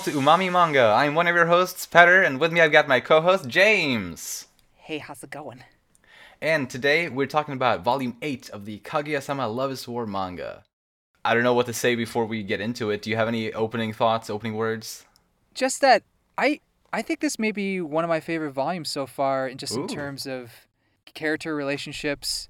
And all to Umami Manga. I'm one of your hosts, Petter, and with me I've got my co-host James. Hey, how's it going? And today we're talking about Volume 8 of the Kaguya-sama Love is War manga. I don't know what to say before we get into it. Do you have any opening thoughts, opening words? Just that I I think this may be one of my favorite volumes so far, in just Ooh. in terms of character relationships,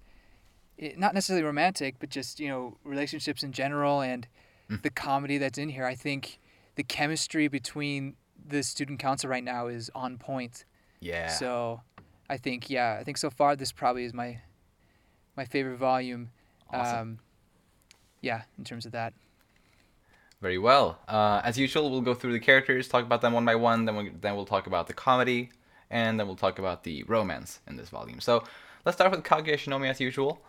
not necessarily romantic, but just you know relationships in general and Mm. the comedy that's in here. I think the chemistry between the student council right now is on point. Yeah. So I think yeah, I think so far this probably is my my favorite volume. Awesome. Um, yeah, in terms of that. Very well. Uh, as usual, we'll go through the characters, talk about them one by one, then we'll, then we'll talk about the comedy, and then we'll talk about the romance in this volume. So let's start with Kaguya Shinomiya as usual.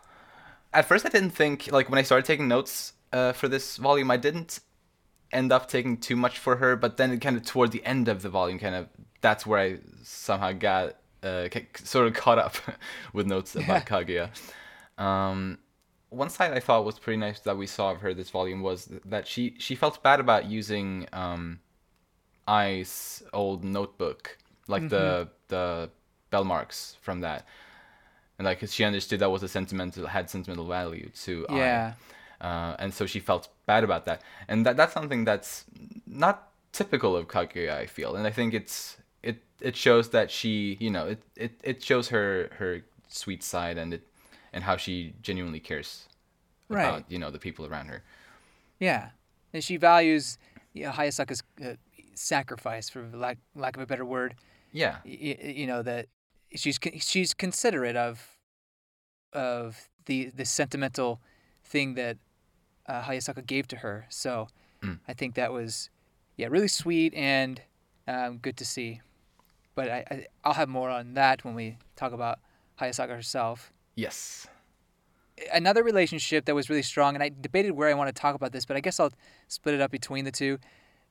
At first, I didn't think, like, when I started taking notes uh, for this volume, I didn't end up taking too much for her, but then kind of toward the end of the volume, kind of, that's where I somehow got uh, sort of caught up with notes about Kaguya. Um, one side I thought was pretty nice that we saw of her this volume was that she she felt bad about using um, Ai's old notebook, like the the bell marks from that, and like 'cause she understood that was a sentimental had sentimental value to. Yeah. Uh, and so she felt bad about that, and that that's something that's not typical of Kaguya, I feel, and I think it's it it shows that she you know it it, it shows her her sweet side and it and how she genuinely cares Right. about you know the people around her. Yeah, and she values you know, Hayasaka's uh, sacrifice, for lack lack of a better word. Yeah, Y- you know that she's she's considerate of of the the sentimental thing that uh, Hayasaka gave to her. So Mm. I think that was yeah really sweet and um, good to see. But I, I I'll have more on that when we talk about Hayasaka herself yes, another relationship that was really strong, and I debated where I want to talk about this, but I guess I'll split it up between the two.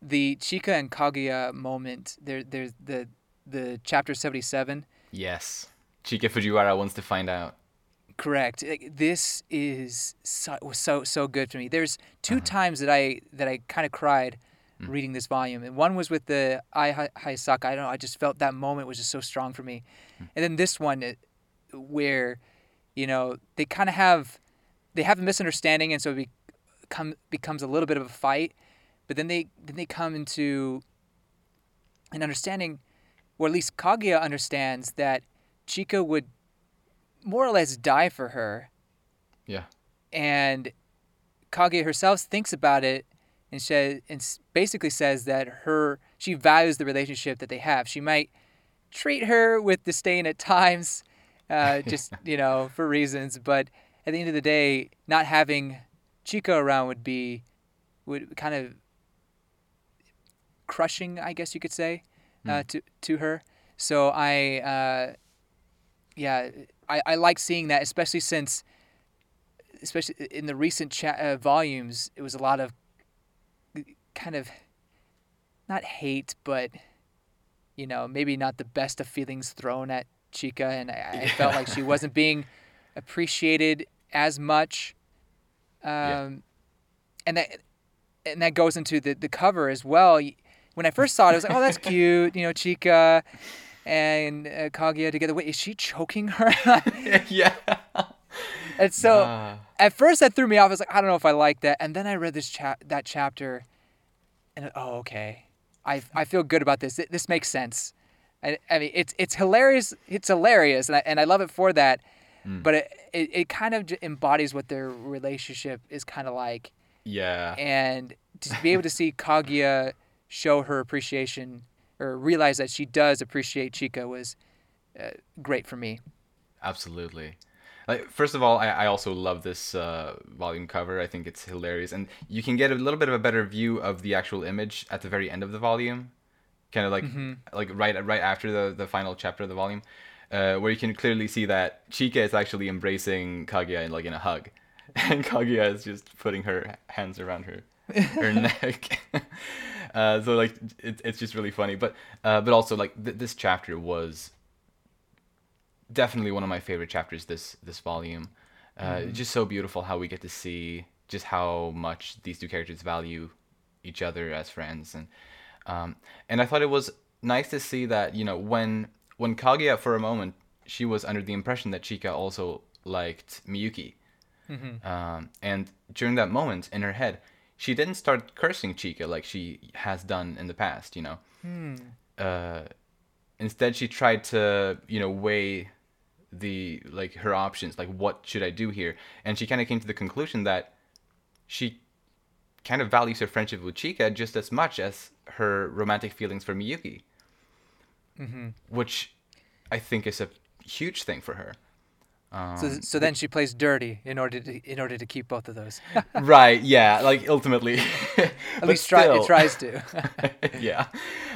The Chika and Kaguya moment. There, there's the the chapter seventy seven. yes. Chika Fujiwara wants to find out. Correct. This is so was so so good for me. There's 2 uh-huh. times that I that I kind of cried mm. reading this volume, and one was with the I Hayasaka. I don't know. I just felt that moment was just so strong for me, mm. and then this one, where, you know, they kind of have, they have a misunderstanding, and so it become becomes a little bit of a fight, but then they then they come into an understanding, or at least Kaguya understands that Chika would more or less die for her Yeah, and Kaguya herself thinks about it and says and basically says that her she values the relationship that they have. She might treat her with disdain at times, uh, just you know for reasons, but at the end of the day, not having Chika around would be would kind of crushing, I guess you could say, uh, to to her. So I, uh, yeah, I, I like seeing that, especially since especially in the recent cha- uh, volumes, it was a lot of kind of not hate, but you know, maybe not the best of feelings thrown at Chika, and I, I felt like she wasn't being appreciated as much. Um, Yeah. and that and that goes into the the cover as well. When I first saw it, I was like, "Oh, that's cute," you know, Chika and uh, Kaguya together. Wait, is she choking her? yeah. and so at first that threw me off. I was like, I don't know if I like that. And then I read this chap that chapter, and oh, okay, I I feel good about this. This makes sense. I, I mean, it's it's hilarious. It's hilarious, and I, and I love it for that. But it, it it kind of embodies what their relationship is kind of like, yeah. and to be able to see Kaguya show her appreciation or realize that she does appreciate Chika was uh, great for me. Absolutely. Like first of all, I, I also love this uh, volume cover. I think it's hilarious, and you can get a little bit of a better view of the actual image at the very end of the volume, kind of like like right right after the the final chapter of the volume, uh, where you can clearly see that Chika is actually embracing Kaguya in like in a hug, and Kaguya is just putting her hands around her her neck. uh, so like it, it's just really funny, but uh, but also like th- this chapter was definitely one of my favorite chapters this this volume. Uh, Just so beautiful how we get to see just how much these two characters value each other as friends, and um, and I thought it was nice to see that you know when when Kaguya for a moment she was under the impression that Chika also liked Miyuki, um, and during that moment in her head, she didn't start cursing Chika like she has done in the past, you know. Uh, instead, she tried to you know weigh the like her options, like what should I do here, and she kind of came to the conclusion that she kind of values her friendship with Chika just as much as her romantic feelings for Miyuki, which I think is a huge thing for her. So, so then she plays dirty in order to in order to keep both of those. right? Yeah, like ultimately. At least try, it tries to. yeah,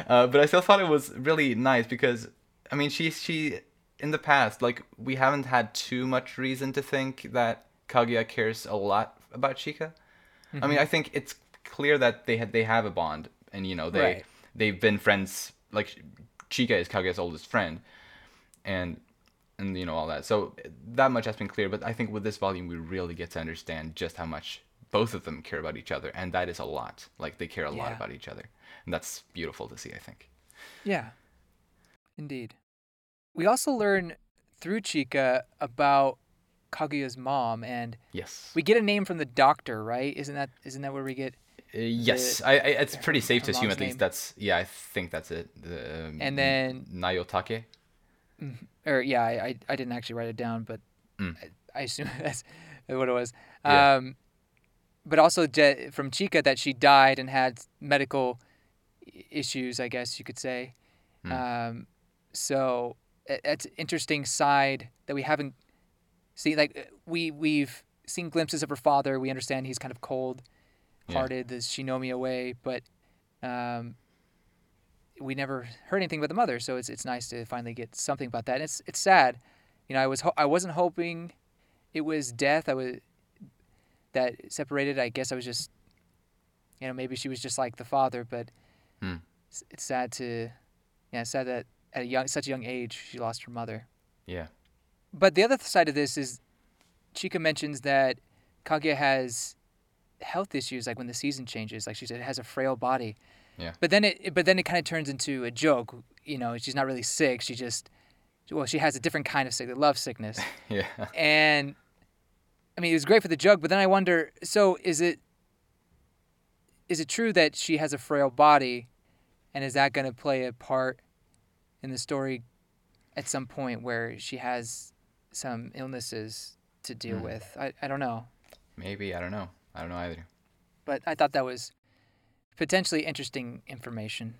uh, but I still thought it was really nice because I mean, she she in the past like we haven't had too much reason to think that Kaguya cares a lot about Chika. I mean, I think it's clear that they had they have a bond, and you know they Right. they've been friends. Like Chika is Kaguya's oldest friend, and and you know all that. So that much has been clear. But I think with this volume, we really get to understand just how much both of them care about each other, and that is a lot. Like they care a lot about each other, and that's beautiful to see. I think. Yeah, indeed. We also learn through Chika about Kaguya's mom, and Yes. we get a name from the doctor, right? Isn't that isn't that where we get? Uh, yes, I, I, it's pretty safe her to assume at least name. that's yeah. I think that's it. The, um, And then- Nayotake. Or yeah, I I, didn't actually write it down, but Mm. I, I assume that's what it was. Yeah. Um, but also Je- from Chika that she died and had medical issues, I guess you could say. Mm. Um, so it- it's an interesting side that we haven't seen. Like we we've seen glimpses of her father. We understand he's kind of cold hearted, Yeah. the Shinomiya way, but um, we never heard anything about the mother. So it's it's nice to finally get something about that. And it's it's sad, you know. I was ho- I wasn't hoping it was death. I was that separated. I guess I was just, you know, maybe she was just like the father. But Hmm. it's, it's sad to, yeah, it's sad that at a young such a young age she lost her mother. Yeah. But the other side of this is, Chika mentions that Kaguya has health issues, like when the season changes. Like she said, it has a frail body. Yeah. But then it, but then it kind of turns into a joke. You know, she's not really sick. She just, well, she has a different kind of sick, the love sickness. Yeah. and I mean, it was great for the joke. But then I wonder, so is it, is it true that she has a frail body, and is that going to play a part in the story at some point where she has some illnesses to deal Hmm. with? I, I don't know. Maybe I don't know. I don't know either. But I thought that was potentially interesting information.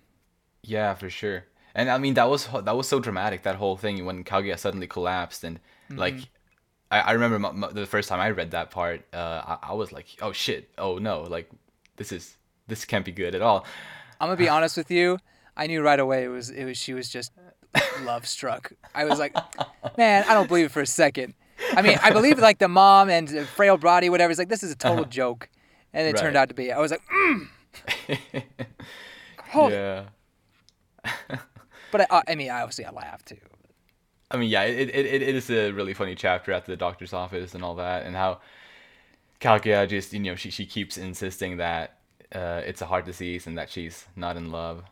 Yeah, for sure. And I mean that was that was so dramatic that whole thing when Kaguya suddenly collapsed and like I, I remember m- m- the first time I read that part uh, I, I was like oh shit oh no like this is this can't be good at all I'm gonna be honest with you. I knew right away it was it was she was just love struck. I was like, man, I don't believe it for a second. I mean, I believe like the mom and frail body, whatever. It's like this is a total joke, and it turned out to be. I was like, mm. Holy- yeah but I, I mean, I obviously I laughed too. I mean, yeah, it, it, it is a really funny chapter at the doctor's office and all that, and how Kaguya just, you know, she, she keeps insisting that uh, it's a heart disease and that she's not in love.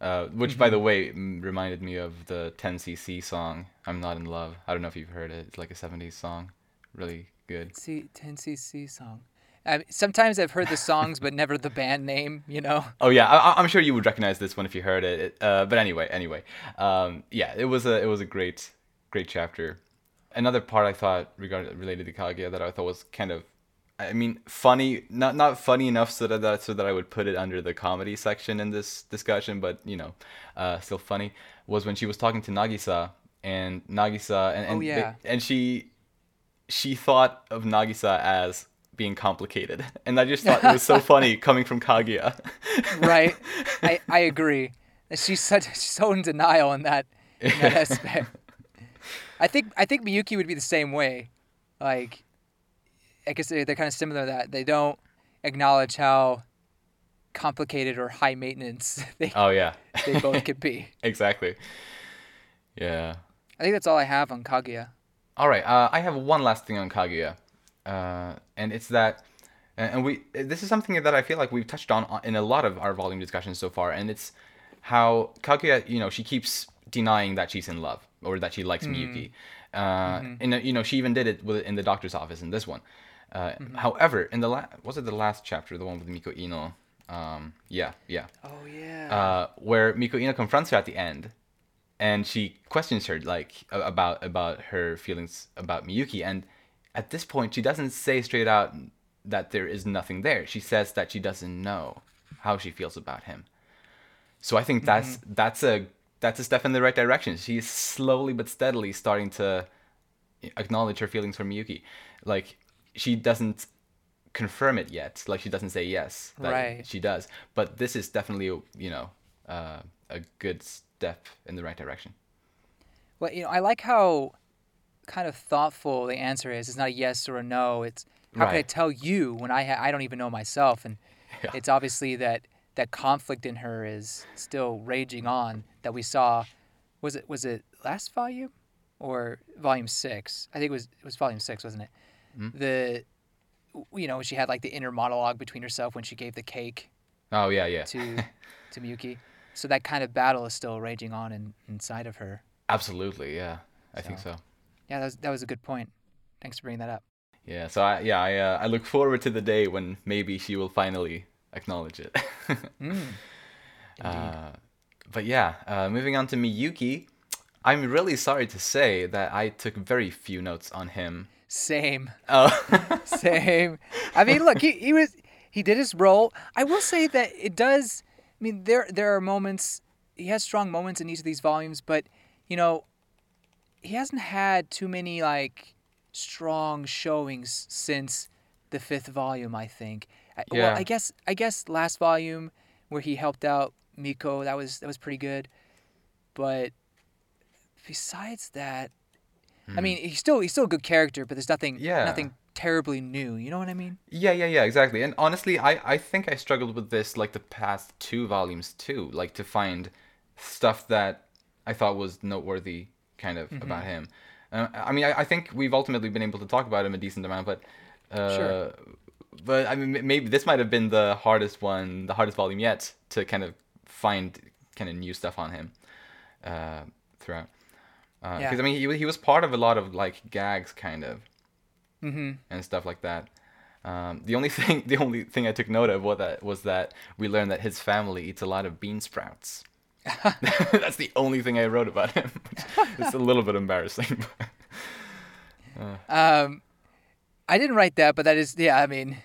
Uh, which, by the way, m- reminded me of the 10cc song, I'm Not in Love. I don't know if you've heard it. It's like a 70s song. Really good. C 10cc song. I sometimes I've heard the songs, but never the band name. You know. Oh yeah, I, I'm sure you would recognize this one if you heard it. It- Uh, but anyway, anyway, um, yeah, it was a it was a great great chapter. Another part I thought regarding related to Kaguya that I thought was kind of, I mean, funny. Not not funny enough so that, that so that I would put it under the comedy section in this discussion, but you know, uh, still funny. Was when she was talking to Nagisa and Nagisa and and, Oh, yeah. and she she thought of Nagisa as being complicated, and I just thought it was so funny coming from Kaguya. right? I, I agree. She's such she's so in denial in that in that aspect. I think I think Miyuki would be the same way. Like, I guess they're, they're kind of similar. That they don't acknowledge how complicated or high maintenance they Oh yeah, they both could be. exactly. Yeah. I think that's all I have on Kaguya. All right. Uh, I have one last thing on Kaguya, uh, and it's that and, and we this is something that I feel like we've touched on uh, in a lot of our volume discussions so far, and it's how Kaguya, you know, she keeps denying that she's in love or that she likes Miyuki. Uh, and uh, you know, she even did it in the doctor's office in this one. Uh, However, in the la- was it the last chapter, the one with Miko Iino? Um, yeah, yeah. Oh yeah. Uh, where Miko Iino confronts her at the end, and she questions her like about about her feelings about Miyuki, and at this point, she doesn't say straight out that there is nothing there. She says that she doesn't know how she feels about him. So I think that's that's a that's a step in the right direction. She's slowly but steadily starting to acknowledge her feelings for Miyuki. Like she doesn't confirm it yet. Like she doesn't say yes. That Right. She does. But this is definitely you know uh, a good step in the right direction. Well, you know, I like how kind of thoughtful the answer is. It's not a yes or a no. It's how can I tell you when I ha- I don't even know myself, and Yeah. it's obviously that that conflict in her is still raging on. That we saw, was it was it last volume, or volume six? I think it was it was volume six, wasn't it? Mm-hmm. The you know she had like the inner monologue between herself when she gave the cake Oh yeah, yeah. to to Miyuki. So that kind of battle is still raging on in, inside of her. Absolutely, yeah. I think So- so. Yeah, that was, that was a good point. Thanks for bringing that up. Yeah, so I yeah I uh, I look forward to the day when maybe she will finally acknowledge it. Mm. uh, but yeah, uh, moving on to Miyuki, I'm really sorry to say that I took very few notes on him. Same, Oh, same. I mean, look, he, he was he did his role. I will say that it does. I mean, there there are moments. He has strong moments in each of these volumes, but you know, he hasn't had too many like strong showings since the fifth volume. I think. I, Well, I guess I guess last volume where he helped out Miko that was that was pretty good, but besides that, I hmm. mean, he's still he's still a good character, but there's nothing Yeah. nothing terribly new. You know what I mean? yeah, yeah, yeah, exactly. And honestly, I I think I struggled with this like the past two volumes too, like to find stuff that I thought was noteworthy, kind of about him. Uh, I mean, I, I think we've ultimately been able to talk about him a decent amount, but uh, Sure. but I mean, maybe this might have been the hardest one, the hardest volume yet to kind of find kind of new stuff on him uh, throughout. Because Yeah. I mean, he he was part of a lot of like gags, kind of, Mm-hmm. and stuff like that. Um, the only thing, the only thing I took note of was that was that we learned that his family eats a lot of bean sprouts. That's the only thing I wrote about him. it's a little bit embarrassing. Um, I didn't write that, but that is yeah. I mean,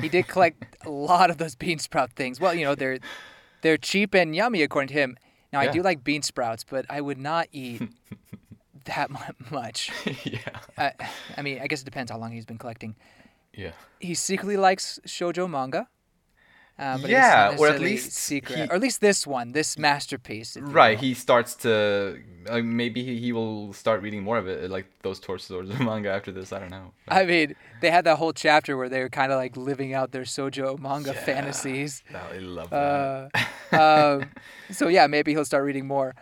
he did collect a lot of those bean sprout things. Well, you know they're they're cheap and yummy according to him. Now I do like bean sprouts, but I would not eat that much. yeah, I, I mean, I guess it depends how long he's been collecting. yeah. He secretly likes shojo manga. Uh, but Yeah, it's or at least secret, he- or at least this one, this masterpiece. Right, he starts to like maybe he, he will start reading more of it, like those Torch Swords manga after this. I don't know. I mean, they had that whole chapter where they were kind of like living out their shojo manga Yeah. fantasies. I love that. Uh, so yeah, maybe he'll start reading more.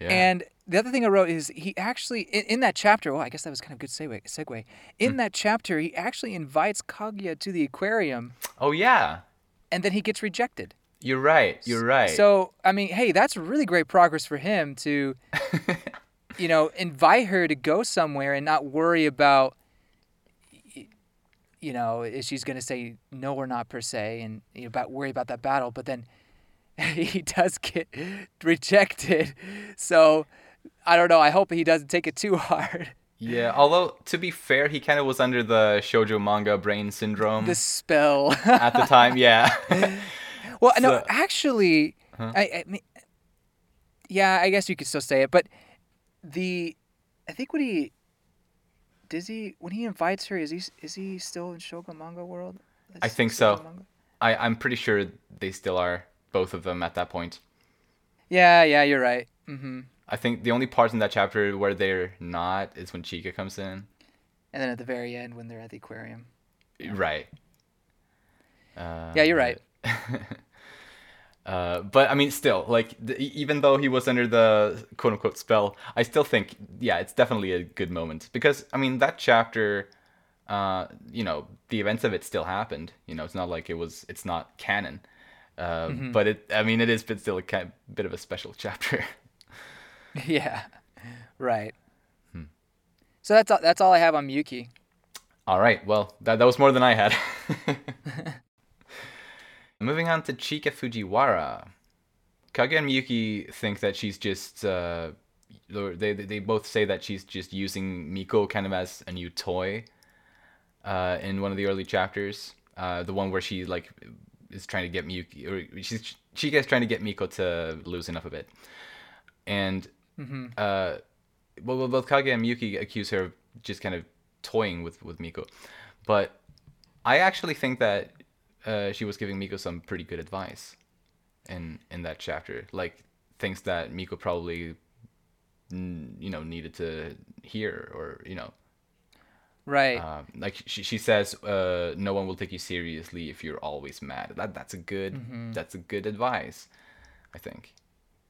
yeah. And the other thing I wrote is he actually in, in that chapter. Well, I guess that was kind of a good segue. Segue. In that chapter, he actually invites Kaguya to the aquarium, oh yeah, and then he gets rejected. you're right. You're right. So I mean, hey, that's really great progress for him to, you know, invite her to go somewhere and not worry about, you know, if she's gonna say no or not per se, and you know, about worry about that battle. But then he does get rejected. So I don't know. I hope he doesn't take it too hard. Yeah, although to be fair, he kind of was under the shoujo manga brain syndrome The spell. at the time. Yeah. Well, no, actually, Huh? I, I mean, yeah, I guess you could still say it, but the, I think when he, does he when he invites her, is he is he still in shoujo manga world? I think so. manga? I I'm pretty sure they still are both of them at that point. Yeah, yeah, you're right. hmm I think the only parts in that chapter where they're not is when Chika comes in. And then at the very end, when they're at the aquarium. Right. Uh, Yeah, you're right. but- uh, but I mean, still, like, the, even though he was under the quote unquote spell, I still think, yeah, it's definitely a good moment because I mean that chapter, uh, you know, the events of it still happened. You know, it's not like it was. It's not canon. Uh, Mm-hmm. But it. I mean, it is. But still a bit of a special chapter. yeah, right. Hmm. So that's all, that's all I have on Miyuki. All right. Well, that that was more than I had. Moving on to Chika Fujiwara. Kage and Miyuki think that she's just. Uh, they they both say that she's just using Miko kind of as a new toy. Uh, in one of the early chapters, uh, the one where she like is trying to get Miyuki, or she's Chika is trying to get Miko to loosen up a bit, and uh, well, both Kage and Miyuki accuse her of just kind of toying with with Miko, but I actually think that uh, she was giving Miko some pretty good advice in in that chapter, like things that Miko probably you know needed to hear or you know. Right. um, like she, she says uh, no one will take you seriously if you're always mad. That that's a good that's a good advice i think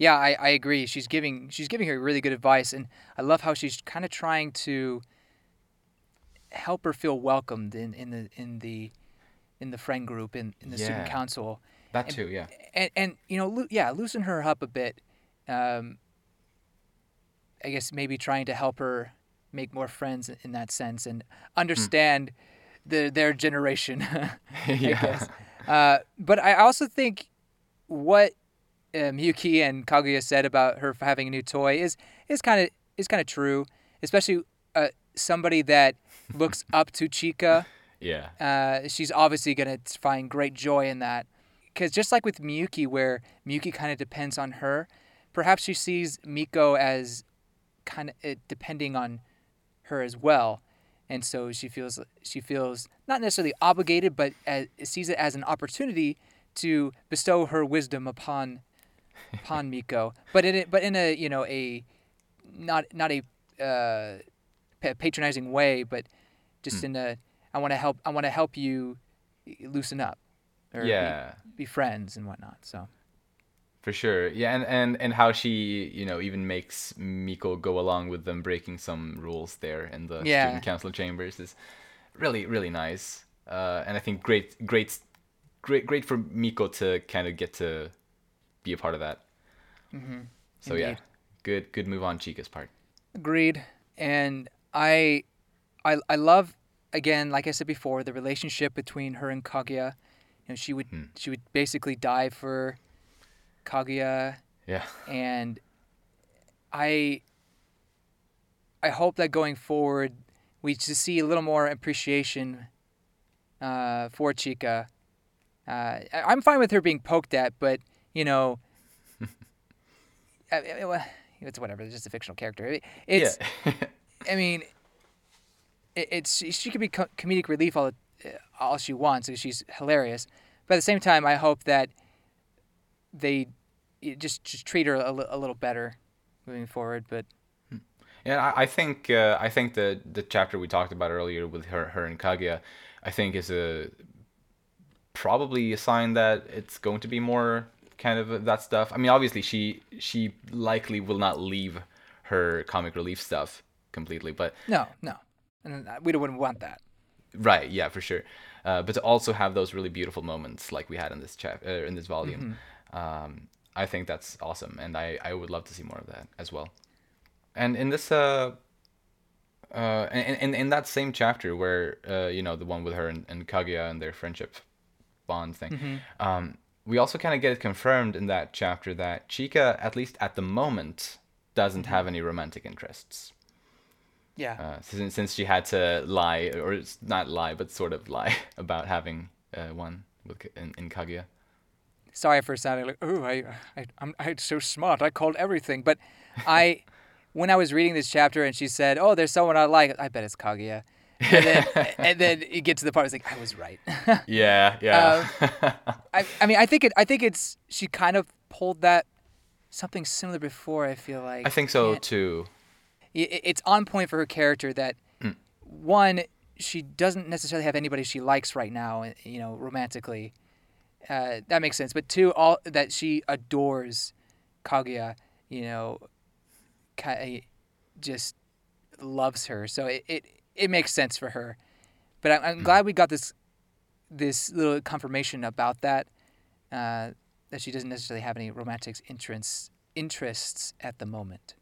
Yeah, I, I agree. She's giving she's giving her really good advice, and I love how she's kind of trying to help her feel welcomed in, in the in the in the friend group in, in the student council, that too yeah and and you know loo- yeah loosen her up a bit. Um, I guess maybe trying to help her make more friends in- that sense and understand the their generation. I yeah guess. Uh, but I also think what uh, Miyuki and Kaguya said about her having a new toy is is kind of is kind of true, especially uh, somebody that looks up to Chika. yeah. Uh, she's obviously gonna find great joy in that, because just like with Miyuki, where Miyuki kind of depends on her, perhaps she sees Miko as kind of uh, depending on her as well, and so she feels she feels not necessarily obligated, but as, sees it as an opportunity to bestow her wisdom upon upon Miko, but in a, but in a you know a not not a uh, patronizing way, but just in a I want to help I want to help you loosen up or be- yeah. be, friends and whatnot. So. For sure. Yeah and, and and how she you know even makes miko go along with them breaking some rules there in the Yeah. student council chambers is really really nice. Uh, and i think great great great great for miko to kind of get to be a part of that. So yeah. Good good move on Chika's part. Agreed. And I I I love again, like I said before, the relationship between her and Kaguya. You know, she would she would basically die for Kaguya. Yeah. And I I hope that going forward we just see a little more appreciation uh, for Chika. Uh, I'm fine with her being poked at, but you know, I- it's whatever. It's just a fictional character. It- It's yeah I mean, it, it's she, she could be co- comedic relief all all she wants because she's hilarious. But at the same time, I hope that they just just treat her a, li- a little better moving forward. But Yeah, I, I think uh, I think the the chapter we talked about earlier with her her and Kaguya, I think is a probably a sign that it's going to be more kind of that stuff. I mean, obviously she she likely will not leave her comic relief stuff completely, but no, no, and uh, we don't wouldn't want that. right, yeah, for sure. Uh, but to also have those really beautiful moments like we had in this chap uh, in this volume, um, I think that's awesome, and I I would love to see more of that as well. And in this uh uh in in, in that same chapter where uh you know the one with her and, and Kaguya and their friendship bond thing, um we also kind of get it confirmed in that chapter that Chika at least at the moment doesn't have any romantic interests. Yeah, Uh, since since she had to lie or it's not lie but sort of lie about having uh, one with in, in Kaguya. sorry for sounding like oh I I I'm, I'm so smart. I called everything, but I. When I was reading this chapter and she said, "Oh, there's someone I like," I bet it's Kaguya. And then, and then you get to the part, it's like I was right. Yeah, yeah. I, I mean, I think it. I think it's she kind of pulled that something similar before. I feel like I think so And too. it- It's on point for her character that Mm. one, she doesn't necessarily have anybody she likes right now. You know, romantically, uh, that makes sense. But two, all that she adores Kaguya. You know, ki- just loves her. So it, it it makes sense for her. But I'm. I'm glad we got this this little confirmation about that. Uh, that she doesn't necessarily have any romantic interests interests at the moment.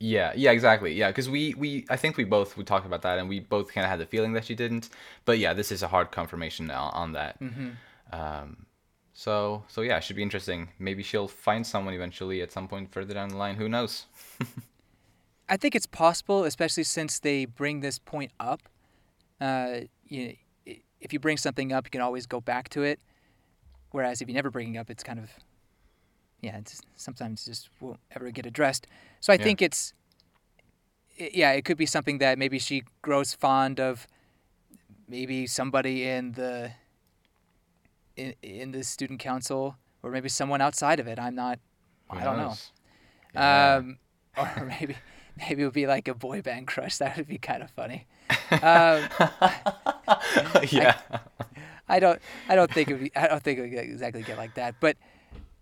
Yeah, yeah, exactly. Yeah, because we, we, I think we both we talked about that, and we both kind of had the feeling that she didn't. But yeah, this is a hard confirmation on, on that. Mm-hmm. Um, so, so yeah, it should be interesting. Maybe she'll find someone eventually at some point further down the line. Who knows? I think it's possible, especially since they bring this point up. Uh, you, if you bring something up, you can always go back to it. Whereas if you never bring it up, it's kind of, yeah, it's sometimes just won't ever get addressed. So I Yeah. think it's, i- yeah, it could be something that maybe she grows fond of, maybe somebody in the, in in the student council, or maybe someone outside of it. I'm not, Who I don't know. Yeah. um, or maybe maybe it would be like a boy band crush. That would be kind of funny. Um, yeah. I don't I don't think it would be, I don't think it would exactly get like that. But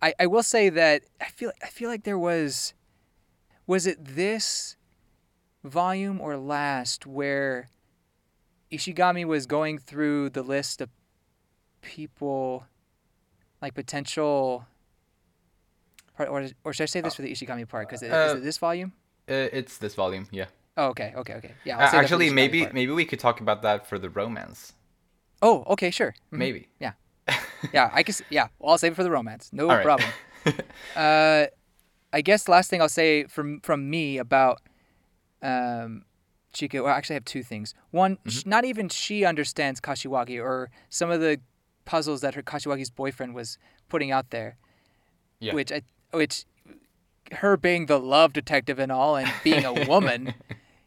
I, I will say that I feel I feel like there was was it this volume or last where Ishigami was going through the list of people like potential or, or should I say this for the Ishigami part because is Uh, it this volume? Uh, it's this volume, yeah. Oh, okay, okay, okay. Yeah. Uh, I'll save that for the actually, maybe maybe we could talk about that for the romance. Oh, okay, sure. Mhm. Maybe. Yeah. Yeah, I guess. Yeah, well, I'll save it for the romance. No right. problem. uh, I guess the last thing I'll say from from me about um, Chika. Well, actually, I have two things. One, Mm-hmm. sh- not even she understands Kashiwagi or some of the puzzles that her Kashiwagi's boyfriend was putting out there. Yeah. Which I, which, her being the love detective and all, and being a woman,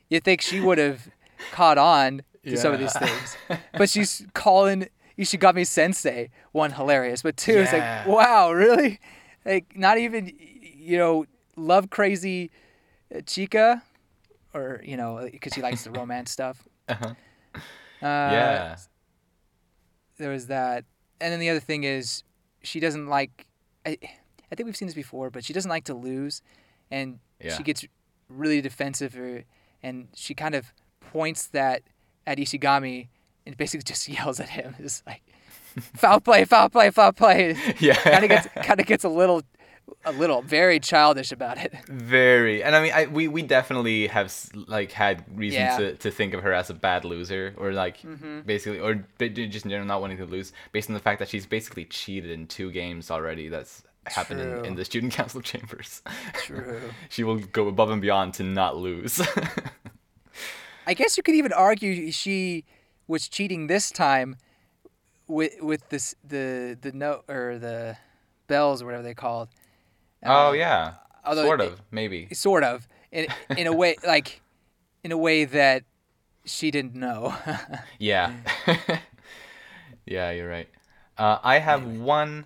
you think she would have caught on to some of these things. But she's calling Ishigami Sensei. One hilarious, but two, it's like, wow, really? Like not even, you know, love crazy Chika, or you know, because she likes the romance stuff. Uh-huh. Uh, yeah. There was that, and then the other thing is, she doesn't like. I, I think we've seen this before, but she doesn't like to lose, and Yeah. she gets really defensive, or, and she kind of points that at Ishigami and basically just yells at him. It's like foul play, foul play, foul play. Yeah. kind of gets kind of gets a little, a little very childish about it. Very, and I mean, I, we we definitely have like had reason Yeah. to, to think of her as a bad loser, or like Mm-hmm. basically, or just in general not wanting to lose, based on the fact that she's basically cheated in two games already. That's happened in, in the student council chambers. True. she will go above and beyond to not lose. I guess you could even argue she was cheating this time with with this the the note or the bells or whatever they called. oh Uh, yeah, although sort it- of, maybe. Sort of in in a way like in a way that she didn't know. Yeah. yeah, you're right. Uh, I have one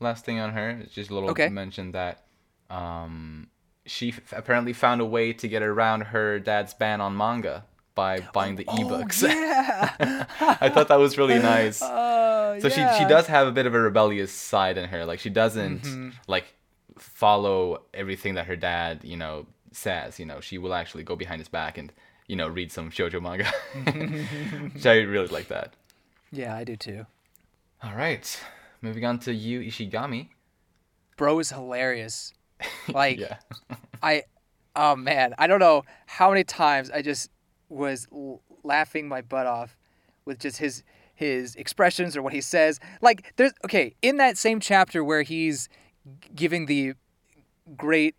last thing on her. It's just a little Okay. mention that um, she f- apparently found a way to get around her dad's ban on manga by buying the ebooks. Oh, yeah. I thought that was really nice. Oh, so she she does have a bit of a rebellious side in her. Like she doesn't Mm-hmm. like follow everything that her dad, you know, says. You know, she will actually go behind his back and you know read some shoujo manga. Which I really like that. Yeah, I do too. All right, moving on to Yu Ishigami. Bro is hilarious. Like Yeah. I, oh man, I don't know how many times I just was l- laughing my butt off with just his his expressions or what he says. Like there's okay in that same chapter where he's giving the great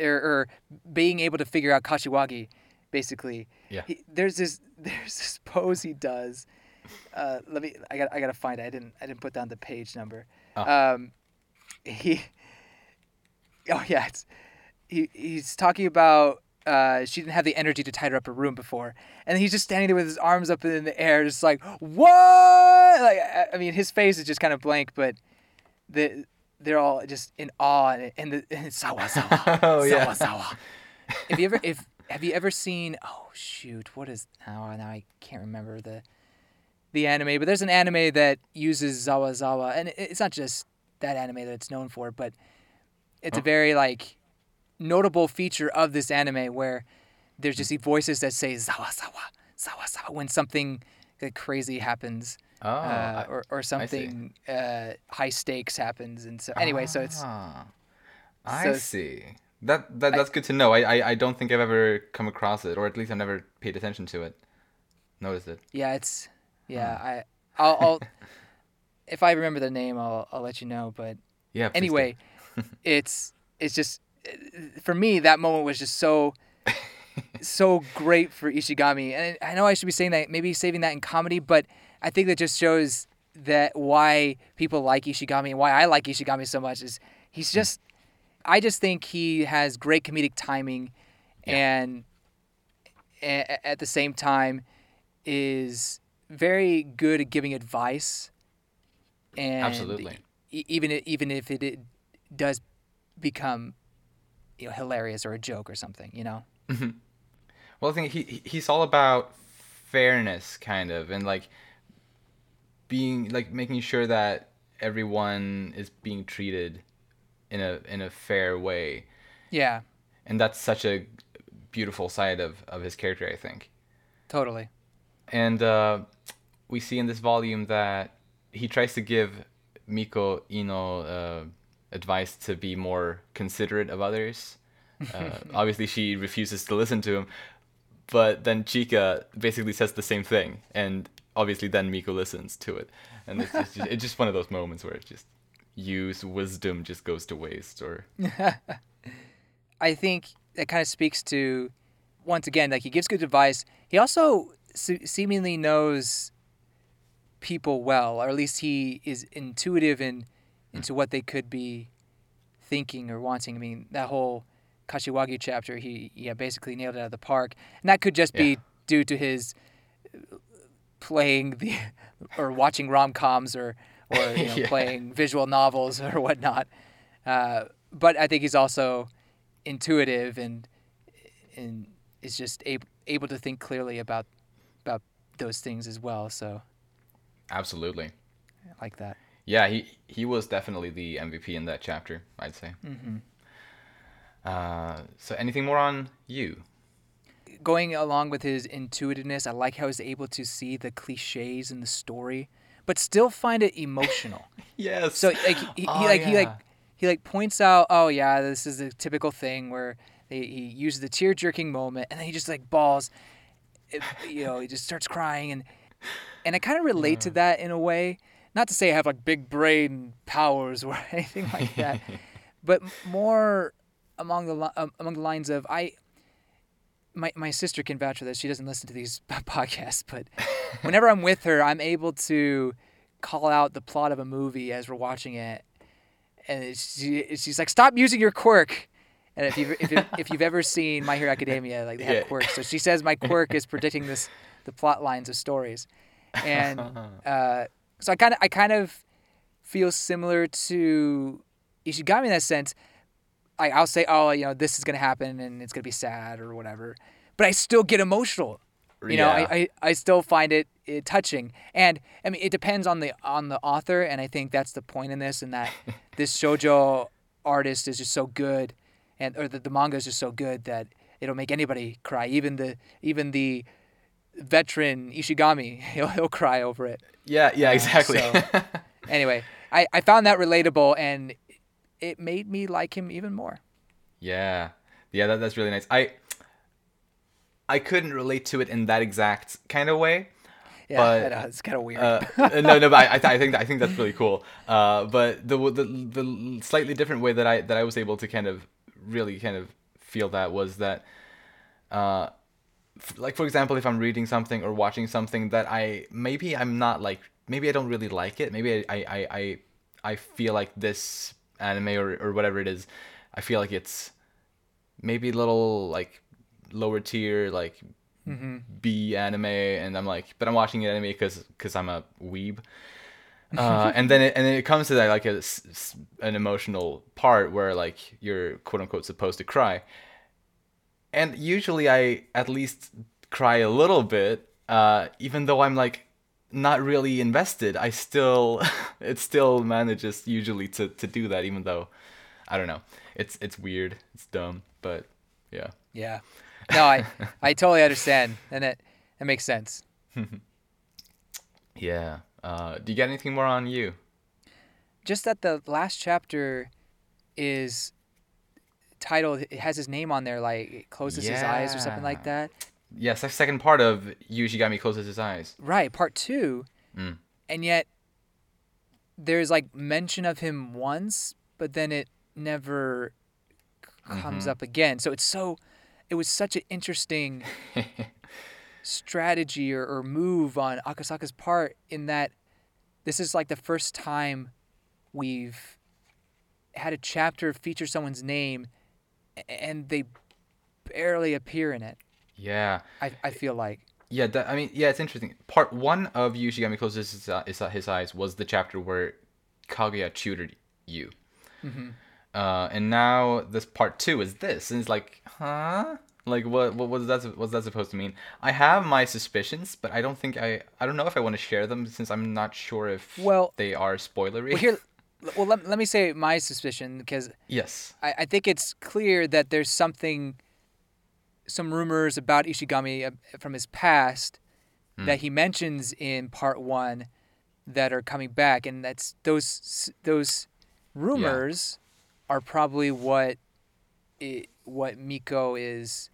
or, or being able to figure out Kashiwagi, basically. Yeah. He, there's this there's this pose he does. Uh, let me I got I gotta find it. I didn't I didn't put down the page number. Ah. Um, he oh yeah it's he, he's talking about uh, she didn't have the energy to tidy up her room before, and he's just standing there with his arms up in the air, just like what? Like I, I mean, his face is just kind of blank, but the they're all just in awe and, and the and it's sawa sawa Oh, yeah. sawa sawa. If you ever if have you ever seen? Oh shoot, what is? Oh, now I can't remember the the anime, but there's an anime that uses zawa zawa, and it's not just that anime that it's known for, but it's a very like notable feature of this anime where there's just these voices that say zawa zawa zawa zawa when something that crazy happens Oh, uh, or or something uh, high stakes happens, and so anyway, so it's Ah, I so see. That, that that's good to know. I, I I don't think I've ever come across it, or at least I've never paid attention to it. Noticed it. yeah, it's yeah. Oh. I I'll, I'll if I remember the name, I'll I'll let you know. But Yeah. anyway, it's it's just for me that moment was just so so great for Ishigami, and I know I should be saying that maybe saving that in comedy, but I think that just shows that why people like Ishigami and why I like Ishigami so much is he's hmm. just I just think he has great comedic timing and a- at the same time is very good at giving advice and Absolutely. e- even even if it, it does become you know hilarious or a joke or something you know? Well, I think he he- he's all about fairness, kind of, and like being like making sure that everyone is being treated in a in a fair way, yeah. And that's such a beautiful side of of his character, I think. totally. And uh, we see in this volume that he tries to give Miko Iino uh, advice to be more considerate of others. Uh, obviously, she refuses to listen to him, but then Chika basically says the same thing, and obviously then Miko listens to it, and it's just, it's just one of those moments where it just use wisdom just goes to waste, or I think that kind of speaks to, once again, like he gives good advice. He also se- seemingly knows people well, or at least he is intuitive in into what they could be thinking or wanting. I mean, that whole Kashiwagi chapter, he yeah basically nailed it out of the park, and that could just Yeah. be due to his playing the or watching rom coms or or you know, Yeah. playing visual novels or whatnot. Uh, but I think he's also intuitive and and is just able able to think clearly about about those things as well. So absolutely, I like that. yeah, he he was definitely the MVP in that chapter, I'd say. hmm Uh, so anything more on you? Going along with his intuitiveness, I like how he's able to see the cliches in the story, but still find it emotional. Yes. So like he, he Oh, like he like yeah. he like points out, oh yeah, this is a typical thing where they, he uses the tear jerking moment, and then he just like balls, it- you know, he just starts crying, and and I kind of relate to that in a way. Not to say I have like big brain powers or anything like that, but more among the li- um, among the lines of I. My my sister can vouch for this. She doesn't listen to these podcasts, but whenever I'm with her, I'm able to call out the plot of a movie as we're watching it, and she, she's like, "Stop using your quirk." And if you if, if you've ever seen My Hero Academia, like they have Yeah. quirks, so she says my quirk is predicting this the plot lines of stories, and uh, so I kind of I kind of feel similar to Ishigami in that sense. I, I'll say, oh, you know, this is gonna happen and it's gonna be sad or whatever, but I still get emotional. You know, I, I, I still find it, it touching, and I mean, it depends on the on the author, and I think that's the point in this, and that this shojo artist is just so good, and or the, the manga is just so good that it'll make anybody cry, even the even the veteran Ishigami, he'll he'll cry over it. yeah, yeah, Uh, exactly. so- Anyway, I, I found that relatable, and it made me like him even more. yeah, yeah, that, that's really nice. I I couldn't relate to it in that exact kind of way. Yeah, But, know, it's kind of weird. Uh, no, no, but I, I, th- I think I think that's really cool. Uh, but the, the the slightly different way that I that I was able to kind of really kind of feel that was that, uh, like for example, if I'm reading something or watching something that I maybe I'm not like maybe I don't really like it. Maybe I I I, I feel like this anime or or whatever it is, I feel like it's maybe a little like lower tier like B anime, and I'm like, but I'm watching it anime because because I'm a weeb. Uh, and then it, and then it comes to that like a, an emotional part where like you're quote unquote supposed to cry, and usually I at least cry a little bit, uh, even though I'm like not really invested. I still it still manages usually to to do that, even though I don't know. It's it's weird, it's dumb, but yeah. yeah. No, I I totally understand, and it it makes sense. Yeah. Uh, do you get anything more on you? Just that the last chapter is titled. It has his name on there, like it closes his eyes or something like that. Yes, the second part of Yu Ishigami closes his eyes. Right, part two. Mm. And yet there's like mention of him once, but then it never comes Mhm. up again. So it's so it was such an interesting strategy or, or move on Akasaka's part in that this is like the first time we've had a chapter feature someone's name and they barely appear in it. yeah. I, I feel like. Yeah, that, I mean, yeah, it's interesting. Part one of Yu Ishigami closes his, uh, his, his eyes was the chapter where Kaguya tutored Yu. hmm Uh, and now this part two is this, and it's like, huh? Like, what, what was that? What's that supposed to mean? I have my suspicions, but I don't think I, I don't know if I want to share them since I'm not sure if Well- they are spoilery. Well, here, well, let, let me say my suspicion because yes, I, I think it's clear that there's something, some rumors about Ishigami uh, from his past that he mentions in part one that are coming back, and that's those those rumors are probably what it, what Miko is.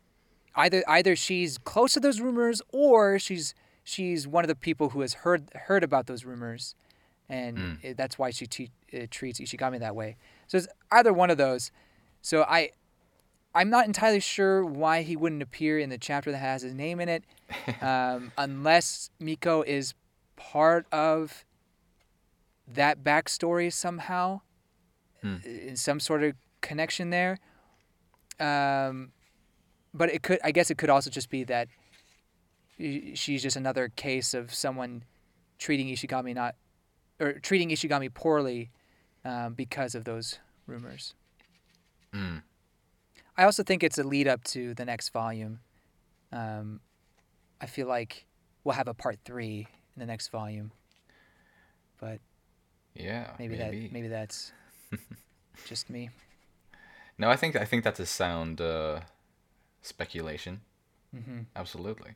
Either either she's close to those rumors, or she's she's one of the people who has heard heard about those rumors, and Mm. it- that's why she te- uh, treats Ishigami that way. So it's either one of those. So I, I'm not entirely sure why he wouldn't appear in the chapter that has his name in it, um, unless Miko is part of that backstory somehow, Hmm. in some sort of connection there. Um, but it could, I guess, it could also just be that she's just another case of someone treating Ishigami not, or treating Ishigami poorly um, because of those rumors. Mm. I also think it's a lead up to the next volume. Um, I feel like we'll have a part three in the next volume, but yeah, maybe, maybe. that maybe that's just me. No, I think I think that's a sound uh, speculation. hmm Absolutely.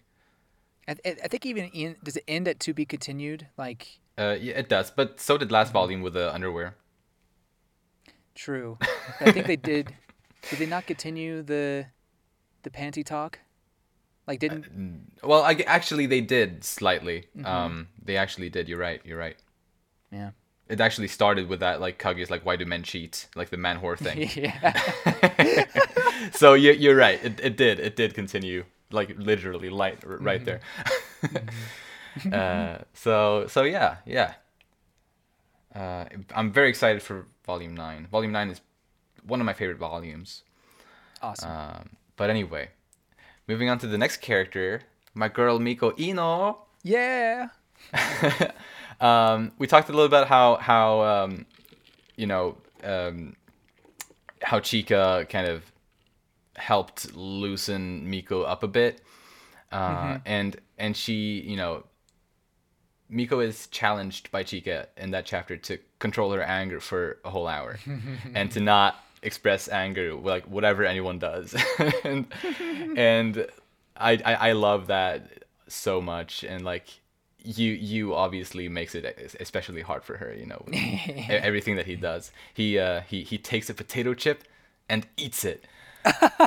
I, I I think even in, does it end at to be continued? Like Uh, yeah, it does. But so did last volume with the underwear. True. I think they did. Did they not continue the the panty talk? Like didn't Mm, Well, I, actually, they did slightly. Mhm. Um, they actually did. You're right. You're right. yeah It actually started with that, like Kaguya's like, "Why do men cheat?" Like the man whore thing. yeah so you, you're right. It, it did. It did continue, like literally, light r- right there. uh, so so yeah yeah. Uh, I'm very excited for Volume Nine. Volume Nine is one of my favorite volumes. awesome. Um, but anyway, moving on to the next character, my girl Miko Iino. yeah. um, we talked a little about how how um, you know um, how Chika kind of helped loosen Miko up a bit, uh, and and she you know Miko is challenged by Chika in that chapter to control her anger for a whole hour and to not express anger like whatever anyone does. And and I, I I love that so much. And like Yu Yu obviously makes it especially hard for her you know everything that he does. He uh he he takes a potato chip and eats it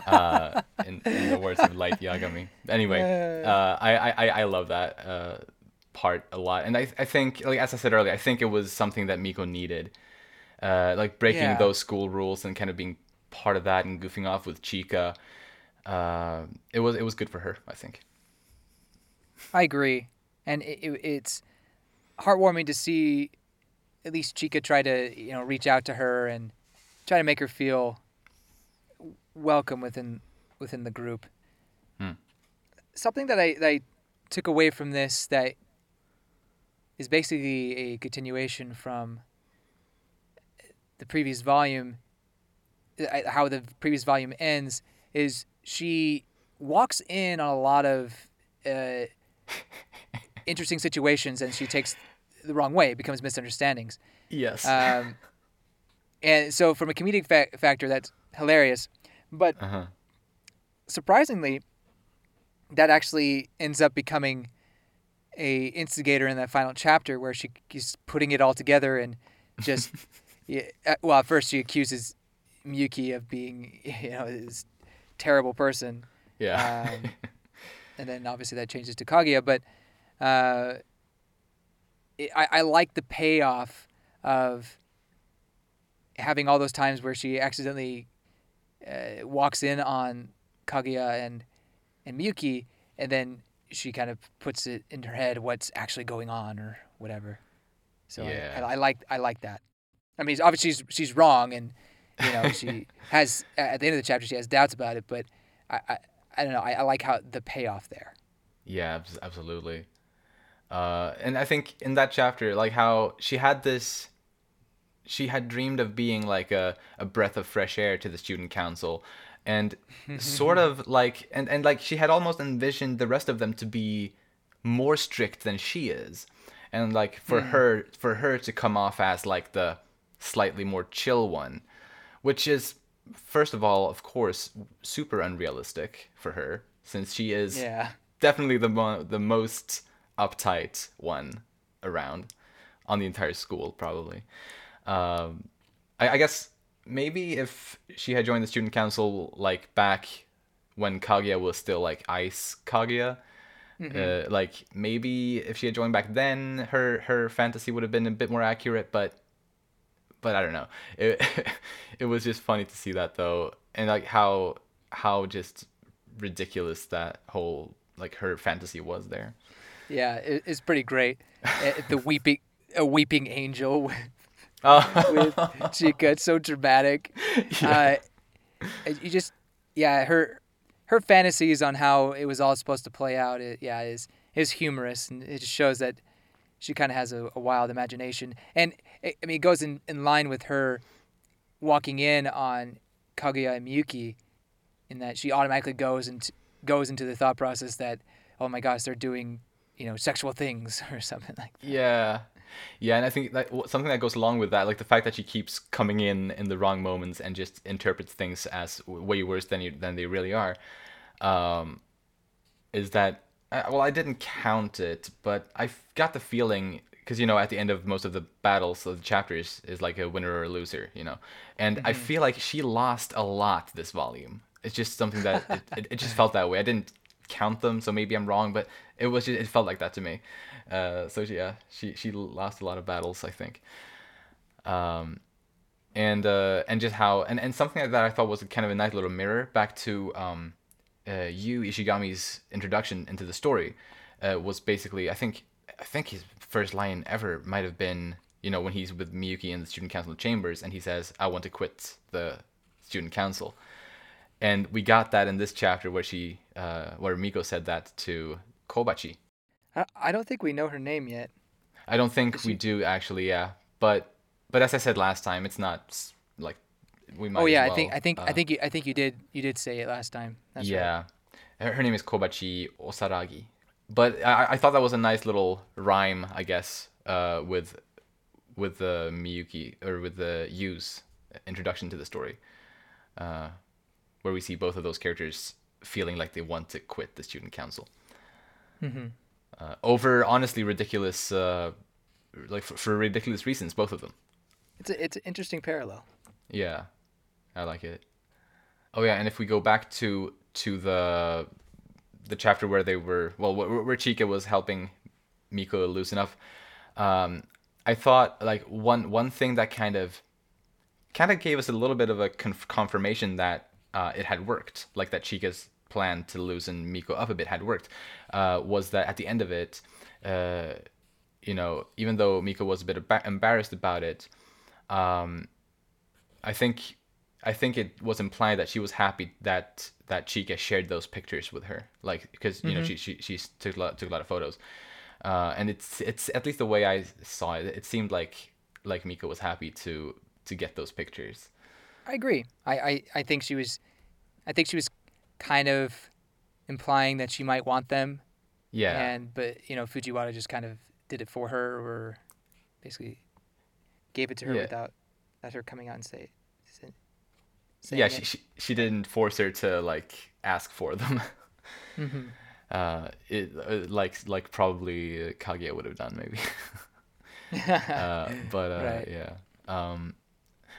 uh in, in the words of light yagami. Anyway uh I I I- I love that uh part a lot and I I think like as I said earlier I think it was something that Miko needed uh like breaking Yeah. those school rules and kind of being part of that and goofing off with Chika uh it was it was good for her I think I agree, and it, it, it's heartwarming to see at least Chika try to you know reach out to her and try to make her feel welcome within within the group. Hmm. Something that I, that I took away from this that is basically a continuation from the previous volume. How the previous volume ends is she walks in on a lot of uh, interesting situations and she takes the wrong way. It becomes misunderstandings. yes Um, and so, from a comedic fa- factor, that's hilarious. But uh-huh surprisingly, that actually ends up becoming a instigator in that final chapter where she is putting it all together and just yeah, uh, well at first she accuses Miyuki of being you know this terrible person Yeah. um, and then obviously that changes to Kaguya but uh, it, I, I like the payoff of having all those times where she accidentally uh, walks in on Kaguya and and Miyuki, and then she kind of puts it in her head what's actually going on or whatever. So I- Yeah. I, I like I like that. I mean, obviously she's she's wrong, and you know she has at the end of the chapter she has doubts about it, but I I, I don't know. I, I like how the payoff there. Yeah, absolutely. Uh, and I think in that chapter, like how she had this, she had dreamed of being like a, a breath of fresh air to the student council, and sort of like, and, and like she had almost envisioned the rest of them to be more strict than she is, and like for her for her to come off as like the slightly more chill one, which is first of all, of course, super unrealistic for her since she is Yeah. definitely the mo- the most uptight one around on the entire school probably. Um I, I guess maybe if she had joined the student council like back when kaguya was still like ice kaguya uh, like maybe if she had joined back then her her fantasy would have been a bit more accurate but but i don't know. It, it was just funny to see that though and like how how just ridiculous that whole like her fantasy was there. Yeah, it, it's pretty great. The weeping a weeping angel oh with Chika. It's so dramatic. Uh, you just yeah, her her fantasies on how it was all supposed to play out. It, yeah, is is humorous and it just shows that she kind of has a, a wild imagination. And it, I mean, it goes in, in line with her walking in on Kaguya and Miyuki, in that she automatically goes into goes into the thought process that oh my gosh, they're doing you know sexual things or something like that. Yeah, yeah, and I think that something that goes along with that, like the fact that she keeps coming in in the wrong moments and just interprets things as way worse than you, than they really are, um, is that uh, well, I didn't count it, but I got the feeling because you know at the end of most of the battles of the chapters is like a winner or a loser, you know, and I feel like she lost a lot this volume. It's just something that it, it, it just felt that way. I didn't count them, so maybe I'm wrong, but it was just, it felt like that to me. Uh, so yeah, she she lost a lot of battles, I think. Um, and uh, and just how and, and something like that I thought was kind of a nice little mirror back to um, uh, Yu Ishigami's introduction into the story uh, was basically I think I think his first line ever might have been you know when he's with Miyuki in the student council chambers and he says I want to quit the student council and we got that in this chapter where she uh, where Miko said that to Kobachi I, I don't think we know her name yet. I don't think Is we do actually yeah but but as I said last time it's not like we might oh yeah, I think I think I uh, think you I think you did you did say it last time. That's right. yeah. Her, her name is Kobachi Osaragi. But I, I thought that was a nice little rhyme, I guess, uh, with with the Miyuki or with the Yu's introduction to the story, uh, where we see both of those characters feeling like they want to quit the student council Mm-hmm. Uh, over honestly ridiculous, uh, like for, for ridiculous reasons, both of them. It's a, it's an interesting parallel. Yeah, I like it. Oh yeah, and if we go back to to the the chapter where they were well, where, where Chika was helping Miko loosen up, um, I thought like one one thing that kind of kind of gave us a little bit of a conf- confirmation that uh, it had worked, like that Chika's plan to loosen Miko up a bit had worked, uh, was that at the end of it, uh, you know, even though Miko was a bit embar- embarrassed about it, um, I think I think it was implied that she was happy that that Chika shared those pictures with her, like because you know she she she took a lot, took a lot of photos, uh, and it's it's at least the way I saw it, it seemed like like Miko was happy to to get those pictures. I agree. I, I, I think she was, I think she was, kind of, implying that she might want them, Yeah, and but you know Fujiwara just kind of did it for her, or basically gave it to her Yeah. without, without her coming out and say, say saying yeah. She, she she didn't force her to like ask for them. Mhm. uh, it uh, like like probably Kaguya would have done maybe. uh, but uh, Right. yeah. Um,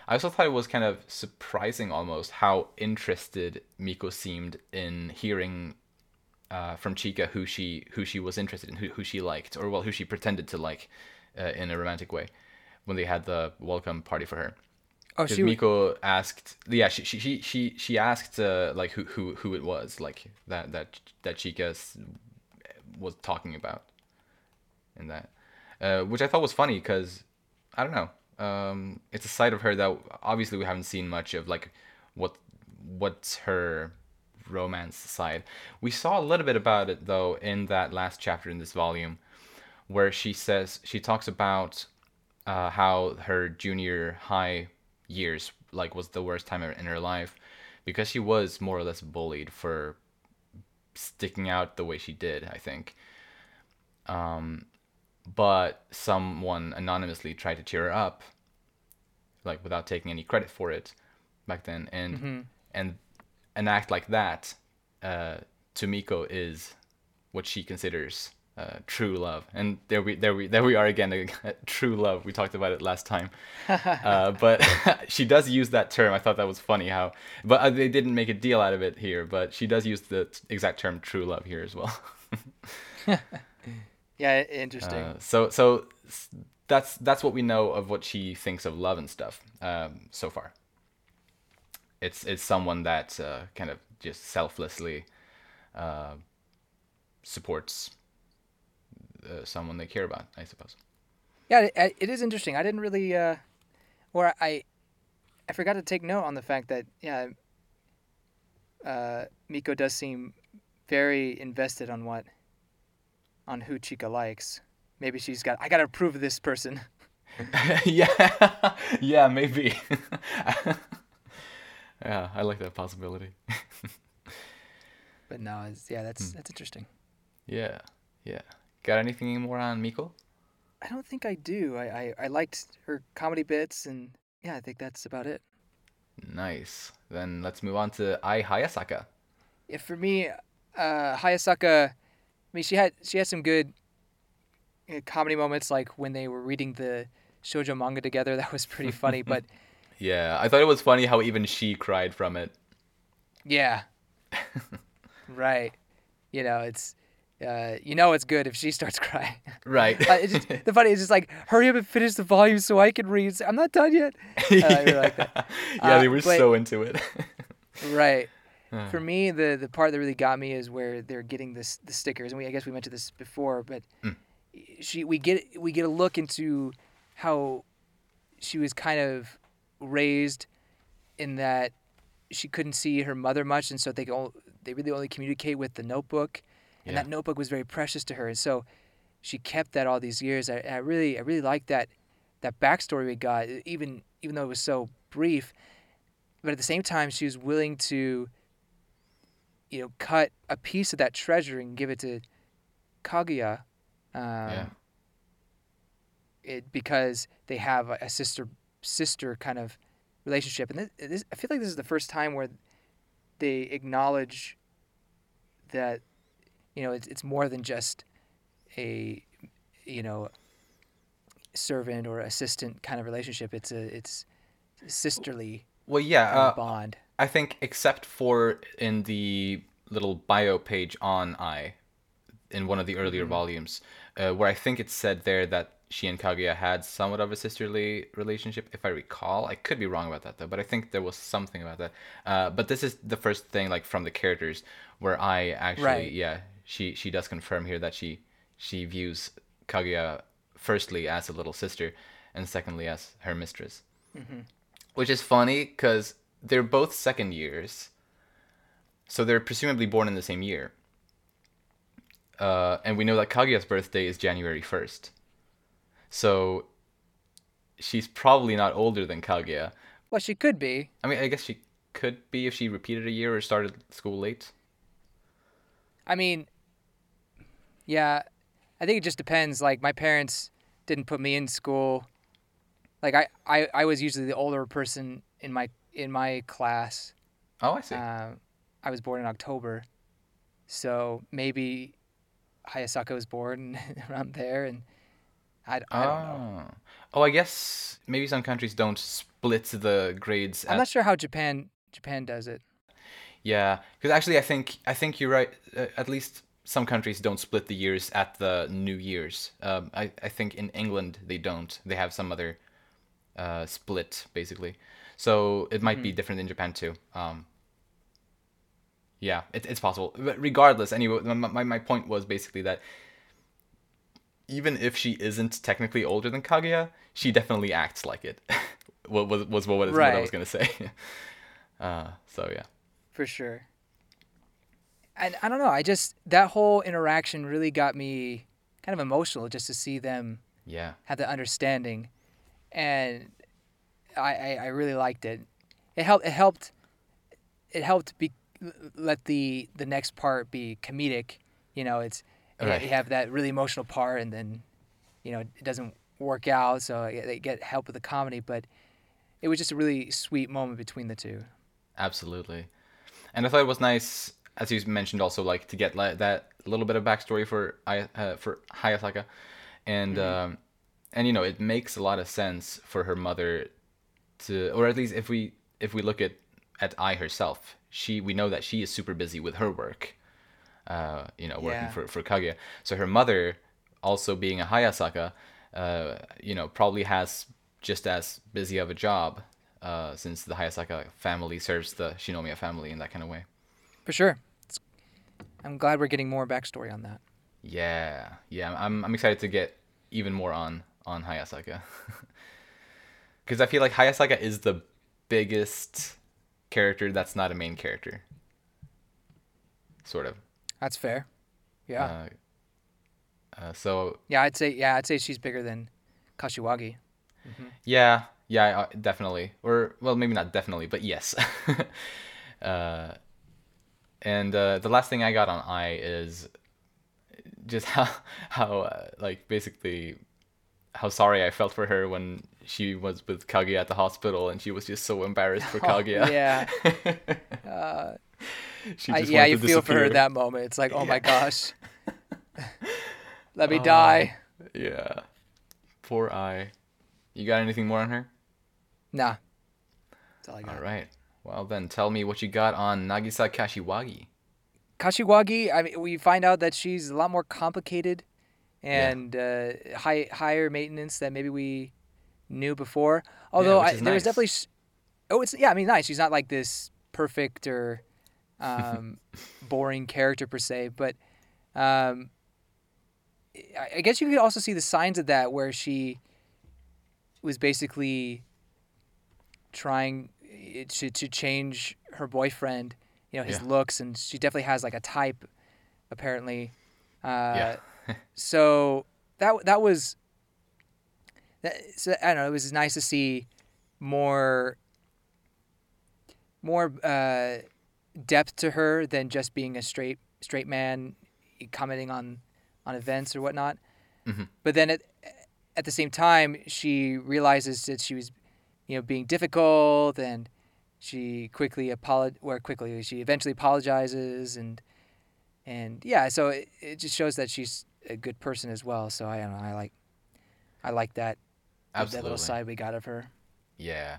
I also thought it was kind of surprising almost how interested Miko seemed in hearing uh, from Chika who she who she was interested in, who who she liked, or well, who she pretended to like uh, in a romantic way when they had the welcome party for her. Oh, she. Miko asked, yeah, she she she she, asked uh, like who who who it was, like that that that Chika was talking about, in that, uh, which I thought was funny because I don't know, um, it's a side of her that obviously we haven't seen much of, like what what's her romance side. We saw a little bit about it though in that last chapter in this volume, where she says she talks about uh, how her junior high years like was the worst time in her life because she was more or less bullied for sticking out the way she did i think um, but someone anonymously tried to cheer her up like without taking any credit for it back then and and an act like that uh, to miko is what she considers uh, true love, and there we there we there we are again. true love. We talked about it last time, uh, but she does use that term. I thought that was funny how, but uh, they didn't make a deal out of it here. But she does use the exact term true love here as well. Yeah, interesting. Uh, so so that's that's what we know of what she thinks of love and stuff um, so far. It's it's someone that uh, kind of just selflessly uh, supports uh, someone they care about, I suppose. Yeah, it, it is interesting. I didn't really, uh, or I, I forgot to take note on the fact that yeah, uh, Miko does seem very invested on what, on who Chika likes. Maybe she's got. I gotta approve of this person. yeah, yeah, maybe. yeah, I like that possibility. But no, it's, yeah, that's that's interesting. Yeah, yeah. Got anything more on Miko? I don't think I do. I, I, I liked her comedy bits, and yeah, I think that's about it. Nice. Then let's move on to Ai Hayasaka. Yeah, for me, uh, Hayasaka, mean, she had she had some good uh, comedy moments, like when they were reading the shoujo manga together. That was pretty funny. but Yeah, I thought it was funny how even she cried from it. yeah, right. You know, it's uh, you know it's good if she starts crying. Right. Uh, it's just, the funny is just like hurry up and finish the volume so I can read. I'm not done yet. I really like yeah, they Uh, were but- so into it. Right. Uh. For me, the the part that really got me is where they're getting this the stickers, and we I guess we mentioned this before, but Mm. she we get we get a look into how she was kind of raised in that she couldn't see her mother much, and so they all they really only communicate with the notebook, and Yeah. that notebook was very precious to her, and so she kept that all these years. I, I really I really like that that backstory we got, even even though it was so brief but at the same time she was willing to you know cut a piece of that treasure and give it to kaguya um, Yeah. it, because they have a, a sister sister kind of relationship. And this, this, i feel like this is the first time where they acknowledge that you know it's, it's more than just a you know servant or assistant kind of relationship. It's a it's sisterly well, yeah, uh, bond I think except for in the little bio page on I, in one of the earlier Mm-hmm. volumes, uh, where I think it said there that she and Kaguya had somewhat of a sisterly relationship, if I recall. I could be wrong about that though, but I think there was something about that. Uh, but this is the first thing like from the characters where I actually, Right. yeah, she she does confirm here that she she views Kaguya firstly as a little sister, and secondly as her mistress which is funny because they're both second years, so they're presumably born in the same year. Uh, and we know that Kaguya's birthday is January first, so she's probably not older than Kaguya. Well, she could be. I mean, I guess she could be if she repeated a year or started school late. I mean, yeah, I think it just depends. Like my parents didn't put me in school. Like I, I, I was usually the older person in my in my class. Oh, I see. Uh, I was born in October, So maybe Hayasaka was born around there, and I, I don't know. Oh. Oh, I guess maybe some countries don't split the grades. I'm at- not sure how Japan Japan does it. Yeah, because actually, I think I think you're right. Uh, at least some countries don't split the years at the New Year's. Um, I I think in England they don't. They have some other uh, split basically. So it might be different in Japan too. Um, yeah, it, it's possible. But regardless, anyway, my, my point was basically that even if she isn't technically older than Kaguya, she definitely acts like it. what was was what, was what I was gonna say. uh, so yeah. For sure. And I don't know. I just that whole interaction really got me kind of emotional just to see them Yeah. have the understanding, and I I, I really liked it. It helped. It helped. It helped be let the the next part be comedic. You know, it's you- Right. you have that really emotional part, and then you know it doesn't work out, so they get help with the comedy. But it was just a really sweet moment between the two. Absolutely. And I thought it was nice, as you mentioned, also like to get like that little bit of backstory for uh, for Hayasaka, and um, and you know it makes a lot of sense for her mother to, or at least if we if we look at at Ai herself, she we know that she is super busy with her work, uh, you know, working Yeah. for for Kaguya. So her mother, also being a Hayasaka, uh, you know, probably has just as busy of a job, uh, since the Hayasaka family serves the Shinomiya family in that kind of way. For sure. It's, I'm glad we're getting more backstory on that. Yeah, yeah, I'm I'm excited to get even more on on Hayasaka, because I feel like Hayasaka is the biggest character that's not a main character. Sort of. That's fair. Yeah. Uh, uh, so yeah, I'd say yeah, I'd say she's bigger than Kashiwagi. yeah, yeah, uh, definitely, or well, maybe not definitely, but yes. uh, and uh, the last thing I got on Ai is just how how uh, like basically how sorry I felt for her when she was with Kaguya at the hospital and she was just so embarrassed for Kaguya. Oh, yeah. Uh, she I, yeah, you feel for her that moment. It's like, oh my gosh. Let me Oh. die. Yeah. Poor Ai. You got anything more on her? Nah. That's all I got. All right. Well then, tell me what you got on Nagisa Kashiwagi. Kashiwagi, I mean, we find out that she's a lot more complicated and uh, high, higher maintenance than maybe we knew before. Although which I, there was definitely, oh, it's yeah, I mean, nice. She's not like this perfect or um, boring character per se, but um, I- I guess you could also see the signs of that where she was basically trying eh, to to change her boyfriend, you know, his Yeah. looks, and she definitely has like a type, apparently. Uh, Yeah. So that that was. That, so, I don't know. It was nice to see more. More uh, depth to her than just being a straight straight man commenting on on events or whatnot. Mhm. But then at at the same time, she realizes that she was, you know, being difficult, and she quickly apolog- or quickly she eventually apologizes, and and yeah, so it, it just shows that she's a good person as well. So I don't know, I like, I like that that little side we got of her. Yeah.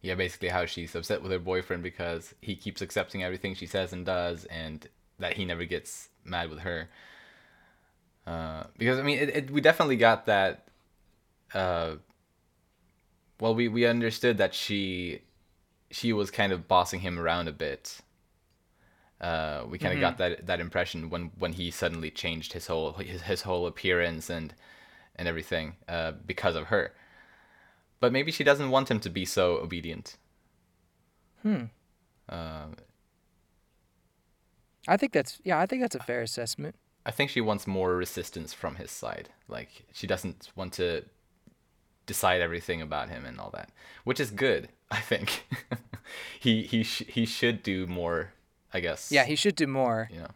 Yeah, basically how she's upset with her boyfriend because he keeps accepting everything she says and does and that he never gets mad with her. Uh, because I mean it, it we definitely got that uh well we, we understood that she she was kind of bossing him around a bit. Uh, we kind of got that that impression when when he suddenly changed his whole his, his whole appearance and and everything uh, because of her. But maybe she doesn't want him to be so obedient. Hmm. Uh, I think that's yeah, I think that's a fair assessment. I think she wants more resistance from his side. Like she doesn't want to decide everything about him and all that, which is good. I think he he sh- he should do more. I guess. Yeah, he should do more. Know.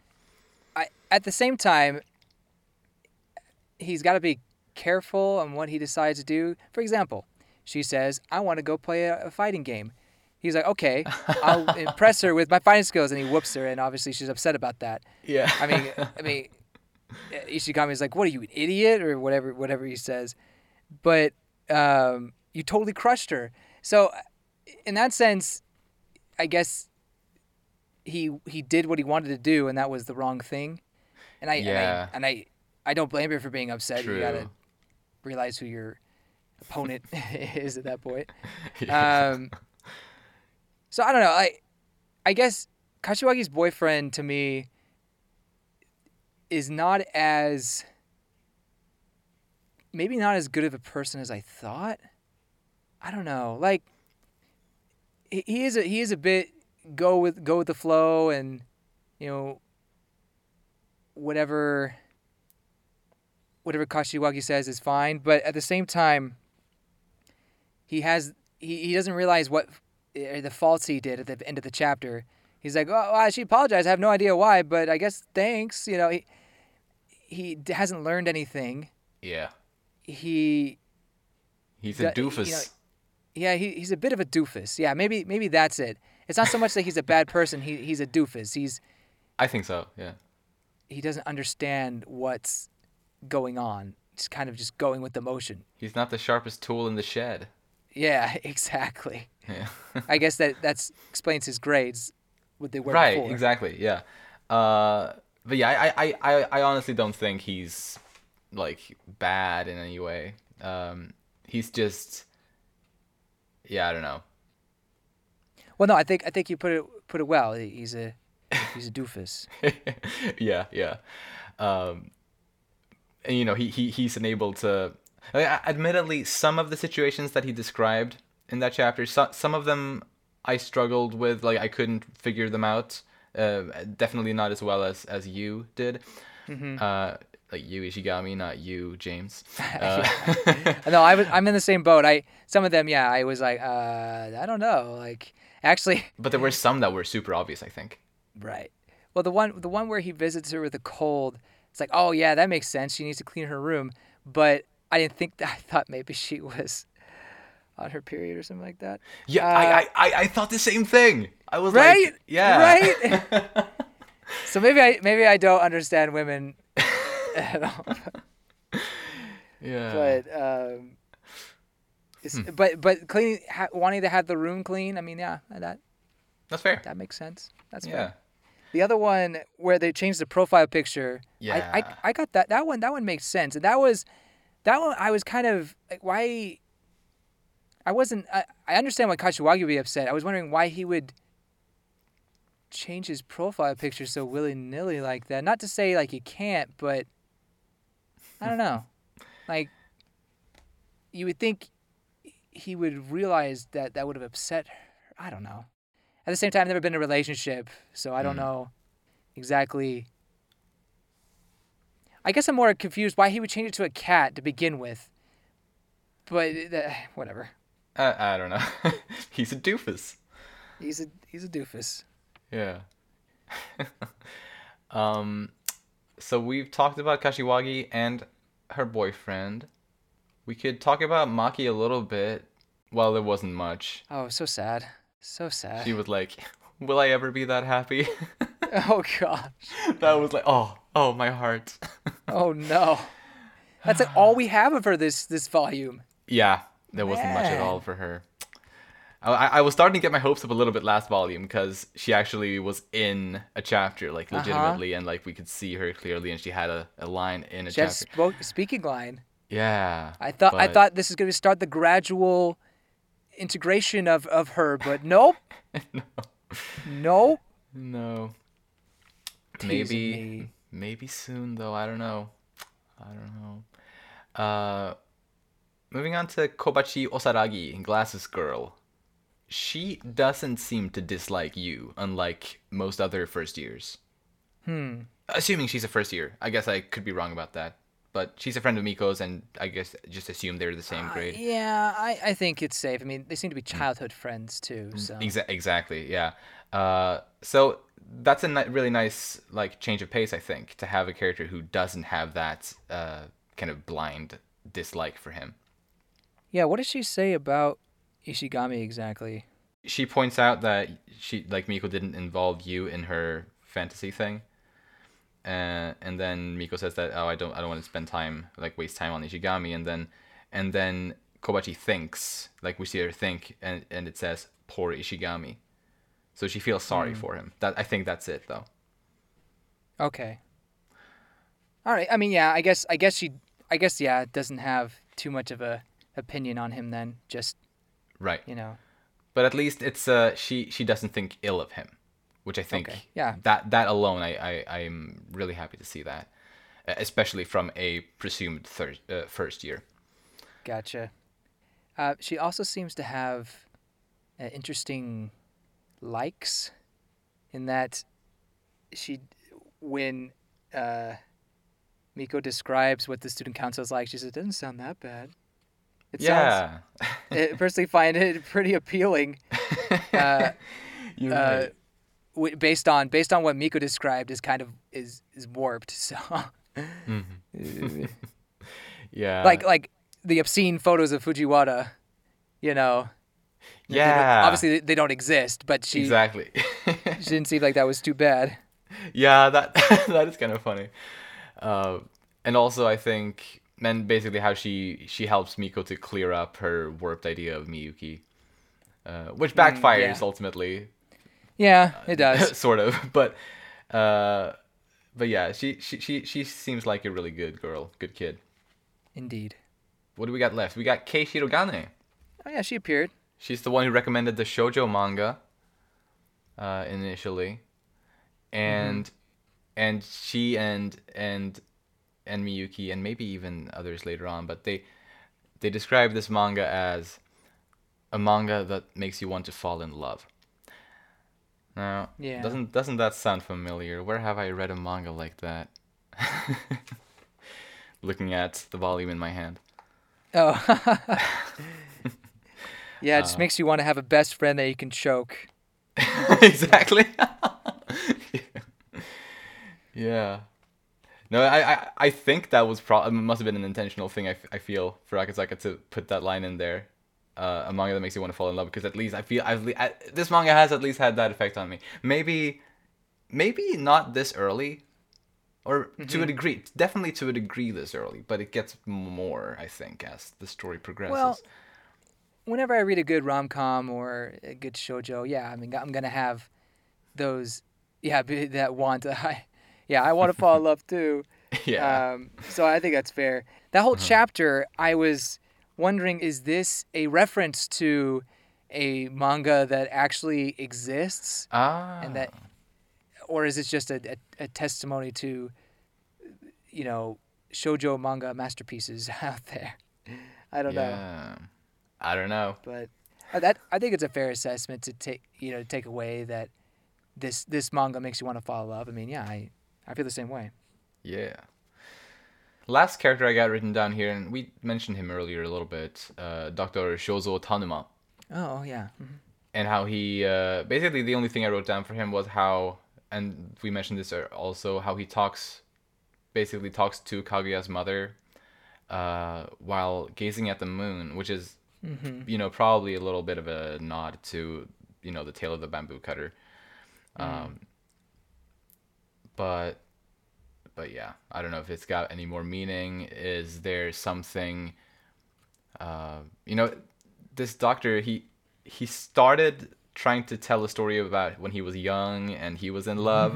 I at the same time, he's got to be careful on what he decides to do. For example, she says, "I want to go play a, a fighting game." He's like, okay, I'll impress her with my fighting skills, and he whoops her, and obviously she's upset about that. Yeah. I mean, I mean, Ishigami's like, "What are you, an idiot?" or whatever, whatever he says. But um, you totally crushed her. So, in that sense, I guess he he did what he wanted to do, and that was the wrong thing. And I Yeah. and I, and I I don't blame her for being upset. You gotta realize who your opponent is at that point. Yeah. Um, so I don't know. I I guess Kashiwagi's boyfriend to me is not as maybe not as good of a person as I thought. I don't know. Like he is a he is a bit go with go with the flow and you know whatever whatever Kashiwagi says is fine, but at the same time he has he, he doesn't realize what uh, the faults he did at the end of the chapter. He's like, "Oh, well, she apologized. I have no idea why, but I guess thanks." You know, he he hasn't learned anything. yeah. He He's a that- you doofus. know, yeah, he, he's a bit of a doofus. Yeah, maybe maybe that's it. It's not so much that he's a bad person. He he's a doofus. He's I think so. Yeah. he doesn't understand what's going on. He's kind of just going with the motion. He's not the sharpest tool in the shed. Yeah, exactly. Yeah. I guess that that's explains his grades. What they were right. before. Exactly. Yeah. Uh, but yeah, I, I, I, I honestly don't think he's like bad in any way. Um, he's just, yeah, I don't know. Well, no, I think I think you put it put it well. He's a he's a doofus. yeah, yeah. Um, and you know, he, he he's enabled to. I mean, admittedly, some of the situations that he described in that chapter, so, some of them I struggled with. Like I couldn't figure them out. Uh, definitely not as well as as you did. Uh, like Yu Ishigami, not you James. Uh, no, I was I'm in the same boat. I some of them, yeah, I was like, uh, I don't know. Like actually, but there were some that were super obvious. I think. right. Well, the one the one where he visits her with a cold, it's like, oh yeah, that makes sense. She needs to clean her room. But I didn't think that. I thought maybe she was on her period or something like that. Yeah, Uh, I, I, I, I thought the same thing. I was Right? like, yeah, Right? So maybe I maybe I don't understand women at all. yeah. but um, Hmm. but but cleaning, ha- wanting to have the room clean. I mean, yeah, that That's fair. that makes sense. That's Yeah. fair. The other one where they changed the profile picture, I, Yeah. I I got that. That one that one makes sense. And that was that one I was kind of like why. I wasn't. I, I understand why Kashiwagi would be upset. I was wondering why he would change his profile picture so willy nilly like that. Not to say like you can't, but I don't know. like you would think he would realize that that would have upset her. I don't know. At the same time, I've never been in a relationship, so I don't Mm. know exactly. I guess I'm more confused why he would change it to a cat to begin with. But uh, whatever. Uh, I don't know. He's a doofus. He's a he's a doofus. Yeah. um, so we've talked about Kashiwagi and her boyfriend. We could talk about Maki a little bit. Well, there wasn't much. Oh, so sad. So sad. She was like, "Will I ever be that happy?" oh gosh. that was like, "Oh, oh, my heart." Oh no. That's like all we have of her this this volume. yeah, there wasn't much at all for her. I, I was starting to get my hopes up a little bit last volume because she actually was in a chapter, like Uh-huh. legitimately, and like we could see her clearly, and she had a, a line in a She chapter. spoke, speaking line. Yeah. I thought I thought this is going to start the gradual integration of, of her, but nope. Nope. No. Teasing Maybe me. maybe soon though. I don't know. I don't know. Uh moving on to Kobachi Osaragi, Glasses Girl. She doesn't seem to dislike Yu, unlike most other first years. Hmm. Assuming she's a first year. I guess I could be wrong about that. But she's a friend of Miko's and I guess just assume they're the same grade. Uh, yeah, I, I think it's safe. I mean, they seem to be childhood friends too. So Exa- exactly, yeah. Uh, so that's a ni- really nice like change of pace, I think, to have a character who doesn't have that uh, kind of blind dislike for him. yeah, what does she say about Ishigami exactly? she points out that she like Miko didn't involve Yu in her fantasy thing. Uh, and then Miko says that oh I don't I don't want to spend time like waste time on Ishigami and then and then Kobachi thinks like we see her think and and it says poor Ishigami. So she feels sorry for him. That I think that's it though. Okay. All right. I mean, yeah. I guess. I guess she. I guess. Yeah. Doesn't have too much of a opinion on him. Then just Right. you know. But at least it's uh she she doesn't think ill of him, which I think Okay, yeah. that that alone I I I'm really happy to see that, especially from a presumed third uh, first year. Gotcha. Uh, she also seems to have uh, interesting likes in that she, when uh, Miko describes what the student council is like, she says, it doesn't sound that bad. It yeah. Sounds, I personally find it pretty appealing. Uh, You're uh, right. Based on based on what Miko described is kind of is is warped. So Yeah. like like the obscene photos of Fujiwara, you know. they yeah. obviously they- they don't exist, but she Exactly. she didn't seem like that was too bad. yeah, that that is kind of funny. Uh, and also, I think, and basically how she she helps Miko to clear up her warped idea of Miyuki, uh, which backfires yeah. ultimately, Yeah, it does. sort of. But uh, but yeah, she, she she she seems like a really good girl, good kid. Indeed. What do we got left? We got Kei Shirogane. Oh yeah, she appeared. She's the one who recommended the shojo manga uh, initially, and and she and and and Miyuki and maybe even others later on, but they they describe this manga as a manga that makes you want to fall in love. Now, Yeah. doesn't doesn't that sound familiar? Where have I read a manga like that? Looking at the volume in my hand. Oh. yeah, it Uh. just makes you want to have a best friend that you can choke. exactly. yeah. No, I, I, I think that was pro- must have been an intentional thing. I, f- I feel for Akasaka to put that line in there, uh, a manga that makes you want to fall in love. Because at least I feel I've I, this manga has at least had that effect on me. Maybe, maybe not this early, or to a degree. Definitely to a degree this early, but it gets more. I think as the story progresses. Well, Whenever I read a good rom com or a good shojo, yeah, I mean, I'm gonna have those, yeah, that want. I, yeah, I want to fall in love too. yeah. Um, so I think that's fair. That whole Uh-huh. chapter, I was wondering, is this a reference to a manga that actually exists, ah. and that, or is it just a, a, a testimony to, you know, shojo manga masterpieces out there? I don't know, yeah. I don't know. but I- that I think it's a fair assessment to take, you know, to take away that this this manga makes you want to fall in love. I mean, yeah, I I feel the same way. Yeah. Last character I got written down here, and we mentioned him earlier a little bit, uh, Dr. Shozo Tanuma, Oh yeah. mhm. and how he uh, basically the only thing I wrote down for him was how, and we mentioned this uh, also, how he talks, basically talks to Kaguya's mother, uh, while gazing at the moon, which is, you know, probably a little bit of a nod to, you know, the tale of the bamboo cutter. Um, but but yeah, I don't know if it's got any more meaning. Is there something? Uh, you know, this doctor he he started trying to tell a story about when he was young and he was in love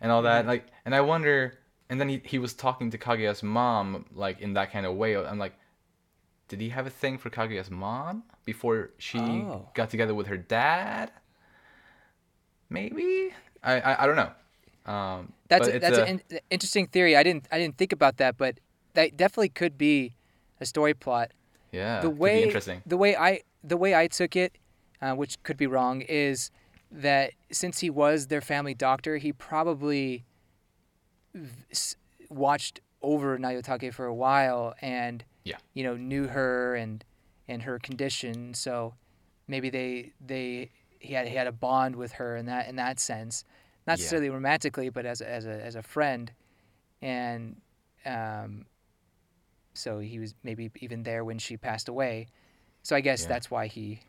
and all that. Like, and I wonder. And then he he was talking to Kaguya's mom like in that kind of way. I'm like, did he have a thing for Kaguya's mom before she Oh. got together with her dad? Maybe I I, I don't know. Um, That's a, that's a- an interesting theory. I didn't I didn't think about that, but that definitely could be a story plot. yeah. the way interesting. the way I the way I took it, uh, which could be wrong, is that since he was their family doctor, he probably v- watched over Nayotake for a while and Yeah. you know knew her and and her condition. So maybe they they he had he had a bond with her in that in that sense, not Yeah. necessarily romantically, but as a, as a as a friend, and um, so he was maybe even there when she passed away. So I guess Yeah. that's why he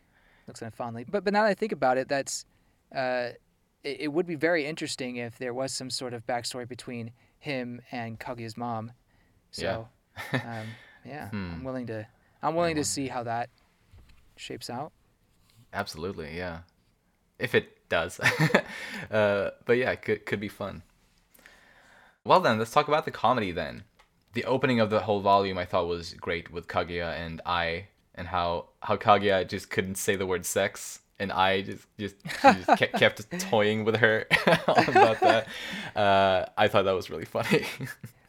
looks kind of fondly. But but now that I think about it, that's uh, it, it would be very interesting if there was some sort of backstory between him and Kaguya's mom. So um, yeah, Hmm. I'm willing to I'm willing to see how that shapes out. Absolutely, yeah. If it does. uh, but yeah, could could be fun. Well then, let's talk about the comedy then. The opening of the whole volume I thought was great with Kaguya and Ai and how how Kaguya just couldn't say the word sex and Ai just just, just kept, kept toying with her about that. Uh, I thought that was really funny.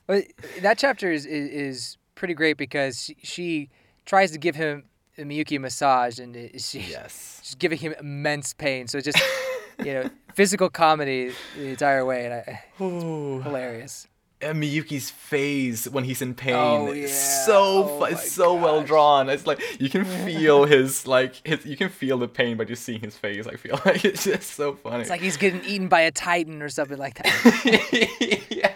But that chapter is, is is pretty great because she, she tries to give him Miyuki massage and it- she yes. she's giving him immense pain. So just you know physical comedy the entire way, and I, hilarious. and Miyuki's face when he's in pain Oh, yeah. so Oh it's so well drawn. It's like you can feel his like his you can feel the pain by just seeing his face. I feel like it's just so funny. It's like he's getting eaten by a titan or something like that. yeah,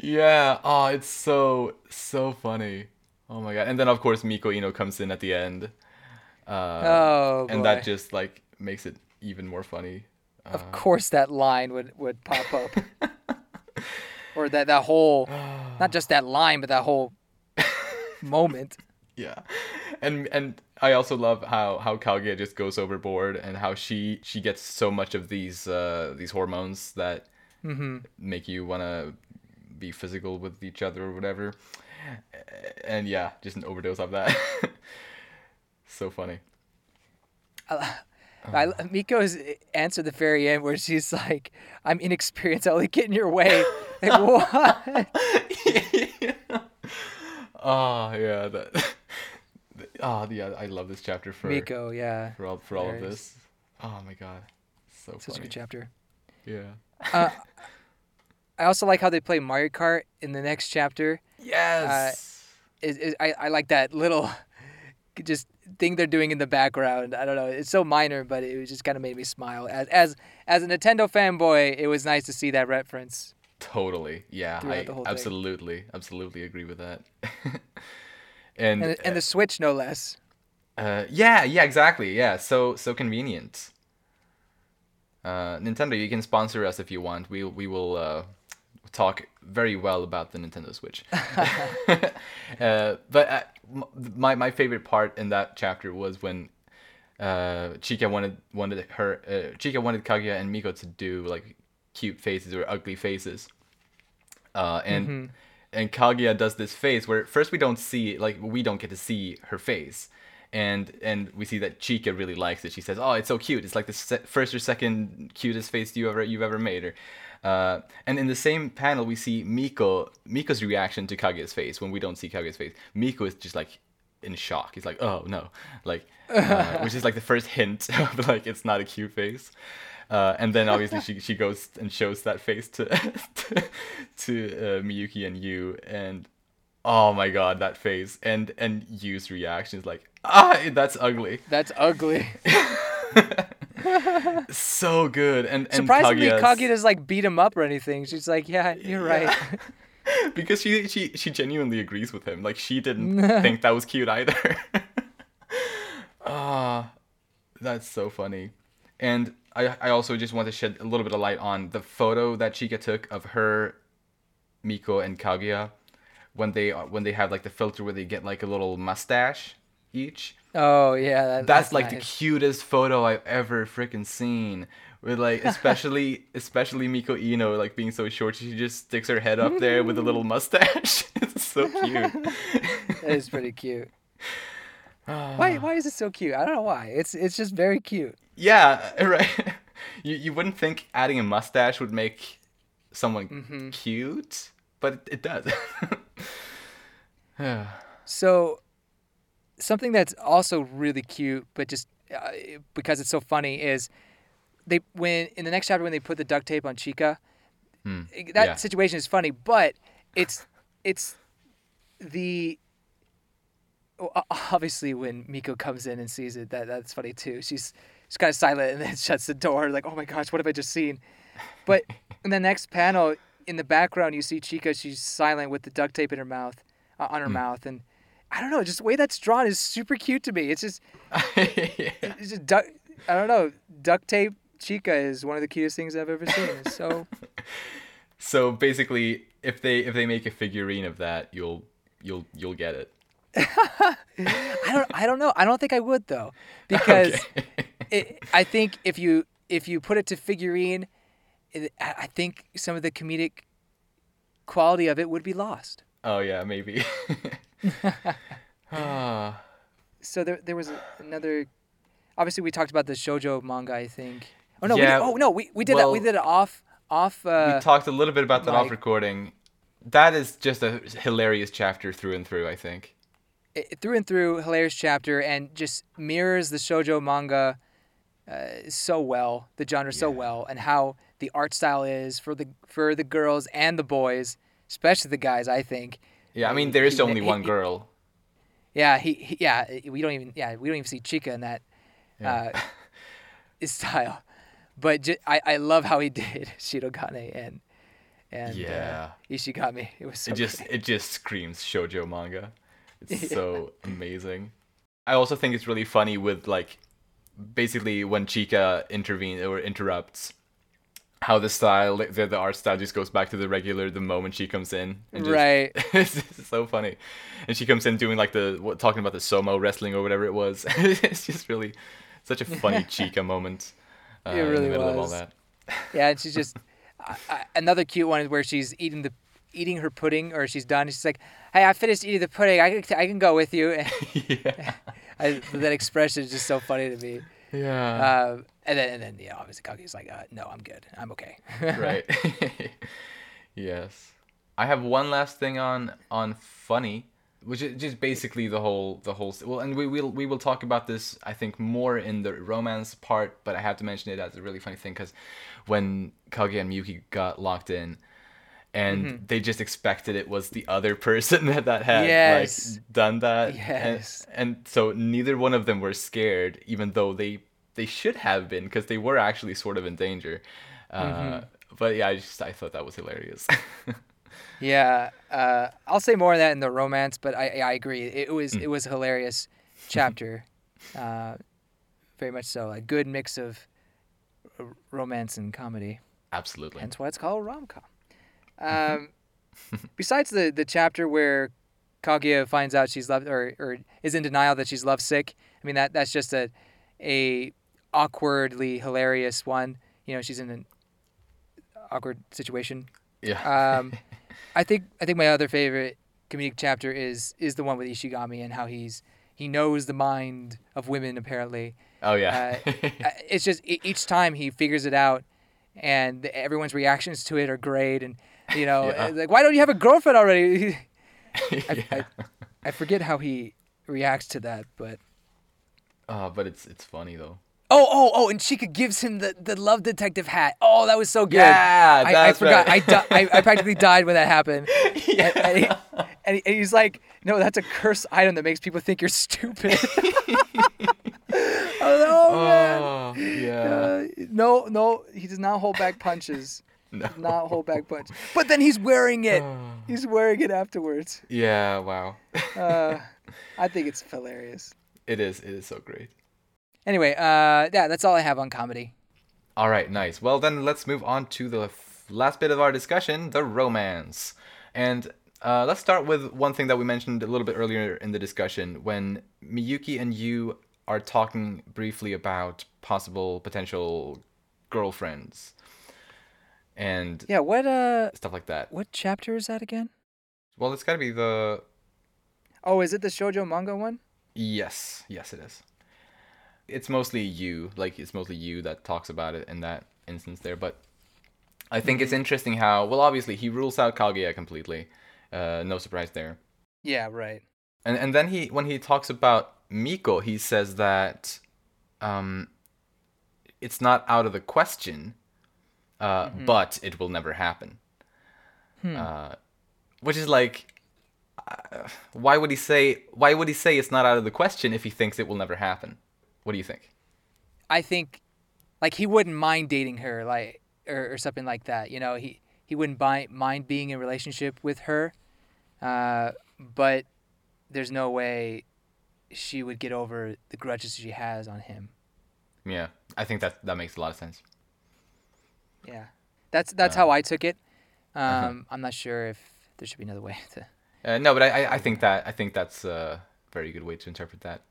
yeah. Oh, it's so so funny. Oh my god! And then of course Miko Iino comes in at the end. Uh, Oh, and that just like makes it even more funny. of course, that line would would pop up, or that that whole, not just that line, but that whole moment. Yeah, and and I also love how how Kaguya just goes overboard and how she she gets so much of these uh these hormones that mm-hmm. make you want to be physical with each other or whatever, and yeah, just an overdose of that. so funny. I, oh. Miko's answer at the very end, where she's like, "I'm inexperienced. I'll get in your way." Like what? oh yeah, that. Oh yeah, I love this chapter for Miko, yeah, for all for all of this. Oh my god, so such a good chapter. Yeah. Uh, I also like how they play Mario Kart in the next chapter. Yes. Is is I, I like that little just thing they're doing in the background. I don't know. It's so minor, but it just kind of made me smile. As as as a Nintendo fanboy, it was nice to see that reference. Totally. Yeah, I whole thing. absolutely, absolutely agree with that. and And and the Switch no less. uh, yeah, yeah, exactly. Yeah, so so convenient. Uh, Nintendo, you can sponsor us if you want. We we will uh, talk very well about the Nintendo Switch. uh, but uh, my my favorite part in that chapter was when uh, Chika wanted wanted her uh, Chika wanted Kaguya and Miko to do like cute faces or ugly faces. Uh, and and Kaguya does this face where first we don't see like we don't get to see her face. And and we see that Chika really likes it. She says, "Oh, it's so cute. It's like the se- first or second cutest face you ever you've ever made." Or, uh, and in the same panel, we see Miko Miko's reaction to Kaguya's face when we don't see Kaguya's face. Miko is just like in shock. He's like, "Oh no!" Like, uh, which is like the first hint of like it's not a cute face. Uh, and then obviously she, she goes and shows that face to to, to uh, Miyuki and Yu, and oh my god, that face and and Yu's reaction is like, ah, that's ugly, That's ugly. So good, and and Surprisingly, Kaguya's- Kaguya doesn't like beat him up or anything. She's like, "Yeah, you're right." because she she she genuinely agrees with him. Like she didn't think that was cute either. Ah, that's so funny. And I I also just want to shed a little bit of light on the photo that Chika took of her, Miko and Kaguya, when they when they have like the filter where they get like a little mustache each. oh yeah, that, That's, like the cutest photo I've ever freaking seen. With like especially especially Miko Iino like being so short, she just sticks her head up there with a little mustache. it's so cute. That is pretty cute. why why is it so cute? I don't know why. It's it's just very cute. yeah, right. You you wouldn't think adding a mustache would make someone Mm-hmm. cute, but it does. So something that's also really cute, but just uh, because it's so funny, is they when in the next chapter when they put the duct tape on Chika, that yeah. situation is funny, but it's it's the obviously when Miko comes in and sees it, that that's funny too. She's she's kind of silent and then shuts the door, like, oh my gosh, what have I just seen? But in the next panel, in the background, you see Chika. She's silent with the duct tape in her mouth, uh, on her mouth, and I don't know, just the way that's drawn is super cute to me. It's just yeah. it's just duck. I don't know. Duct tape Chika is one of the cutest things I've ever seen. It's so So basically, if they if they make a figurine of that, you'll you'll you'll get it. I don't. I don't know. I don't think I would though, because Okay. it, I think if you if you put it to figurine, it, I I think some of the comedic quality of it would be lost. oh yeah, maybe. Ah, So there there was another. Obviously, we talked about the shojo manga. I think. Oh no! Yeah, we did, oh no! We, we did that. We did it off off. Uh, we talked a little bit about that off recording. That is just a hilarious chapter through and through. I think. it- through and through hilarious chapter and just mirrors the shojo manga uh, so well the genre so well and how the art style is for the for the girls and the boys especially the guys i think Yeah, I mean there is he- only he- one girl. yeah he, he yeah we don't even yeah we don't even see chika in that Yeah. uh, style but ju- I, I love how he did shirogane and and Yeah. uh, ishigami it was so it just great. it just screams shojo manga. It's so amazing. I also think it's really funny with like basically when Chica intervenes or interrupts how the style the, the art style just goes back to the regular the moment she comes in and just- Right. it's so funny and she comes in doing like the what, talking about the sumo wrestling or whatever it was it's just really such a funny Chika moment uh, It in really the middle of all was. that Yeah, and she's just I, I, another cute one is where she's eating the eating her pudding, or she's done. She's like, "Hey, I finished eating the pudding. I can I can go with you." yeah I, that expression is just so funny to me. yeah Uh, and then and then yeah, obviously Kaki's like, uh, "No, I'm good. I'm okay." right yes i have one last thing on on funny which is just basically the whole the whole well and we will we will talk about this i think more in the romance part but i have to mention it as a really funny thing because when kage and miyuki got locked in and Mm-hmm. they just expected it was the other person that, that had Yes. like done that Yes. and, and so neither one of them were scared even though they they should have been because they were actually sort of in danger uh, Mm-hmm. but yeah i just i thought that was hilarious yeah, uh, I'll say more of that in the romance, but I I agree. It Mm. was it was a hilarious chapter, uh, very much so. A good mix of romance and comedy. absolutely Hence why it's called rom com. Um, besides the the chapter where Kaguya finds out she's love or, or is in denial that she's lovesick, I mean that that's just a a awkwardly hilarious one. You know, she's in an awkward situation. yeah Um, I think I think my other favorite comedic chapter is is the one with Ishigami and how he's he knows the mind of women apparently. oh yeah Uh, it's just each time he figures it out, and the- everyone's reactions to it are great. And you know, Yeah. like, why don't you have a girlfriend already? yeah. I, I forget how he reacts to that, but oh but it's it's funny though oh, oh, oh, and Chika gives him the, the love detective hat. Oh, that was so good. Yeah, I, I forgot. right. I, di- I I practically died when that happened. yeah. And, he, and, he- and he's like, no, that's a cursed item that makes people think you're stupid. oh, man. oh yeah Uh, no, no, he does not hold back punches. no. Not hold back punch. But then he's wearing it. He's wearing it afterwards. yeah wow Uh, I think it's hilarious. it is it is so great Anyway, uh, yeah, that's all I have on comedy. All right, nice. Well, then let's move on to the f- last bit of our discussion the romance. And uh, let's start with one thing that we mentioned a little bit earlier in the discussion when Miyuki and Yu are talking briefly about possible potential girlfriends and Yeah, what uh, stuff like that. what chapter is that again? Well, it's got to be the. Oh, is it the shojo manga one? Yes, yes, it is. It's mostly Yu, like it's mostly Yu that talks about it in that instance there. But I think it's interesting how, well, obviously he rules out Kaguya completely. Uh, no surprise there. Yeah, right. And and then he, when he talks about Miko, he says that, um, it's not out of the question, uh, but it will never happen. Uh, which is like, uh, why would he say? Why would he say it's not out of the question if he thinks it will never happen? What do you think? I think, like, he wouldn't mind dating her, like, or, or something like that. You know, he he wouldn't buy, mind being in a relationship with her, uh, but there's no way she would get over the grudges she has on him. Yeah, I think that that makes a lot of sense. Yeah, that's that's Uh, how I took it. Um, uh-huh. I'm not sure if there should be another way to. Uh, no, but I, I, I think that I think that's a very good way to interpret that.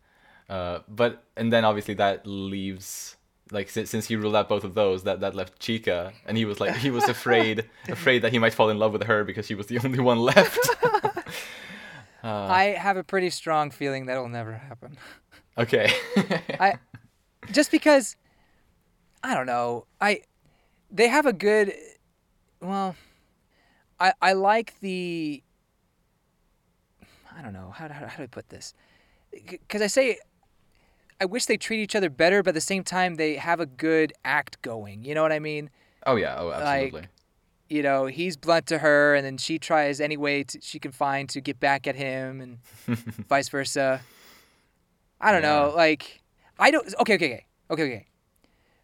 Uh, but and then obviously that leaves like since, since he ruled out both of those, that that left Chika, and he was like he was afraid afraid that he might fall in love with her because she was the only one left. uh, I have a pretty strong feeling that'll never happen. okay. I just because I don't know. I they have a good well I I like the I don't know how how, how do I put this because I say I wish they treat each other better, but at the same time they have a good act going. You know what I mean? oh yeah. Oh absolutely. You know, he's blunt to her, and then she tries any way to, she can find to get back at him, and vice versa. I don't know. Like, I don't. Okay, okay, okay, okay, okay.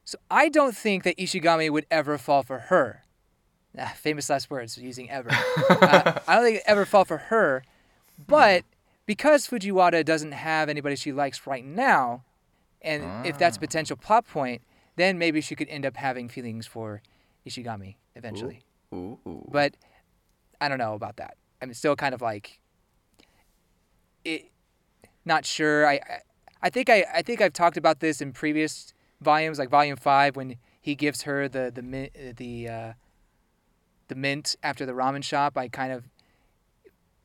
So I don't think that Ishigami would ever fall for her. Ah, famous last words using ever. uh, I don't think ever fall for her, but because Fujiwara doesn't have anybody she likes right now, and if that's a potential plot point, then maybe she could end up having feelings for Ishigami eventually. Ooh. Ooh. But I don't know about that. I'm still kind of like it not sure. I I, I think I, I think I've talked about this in previous volumes, like volume 5 when he gives her the the mint, the uh, the mint after the ramen shop. I kind of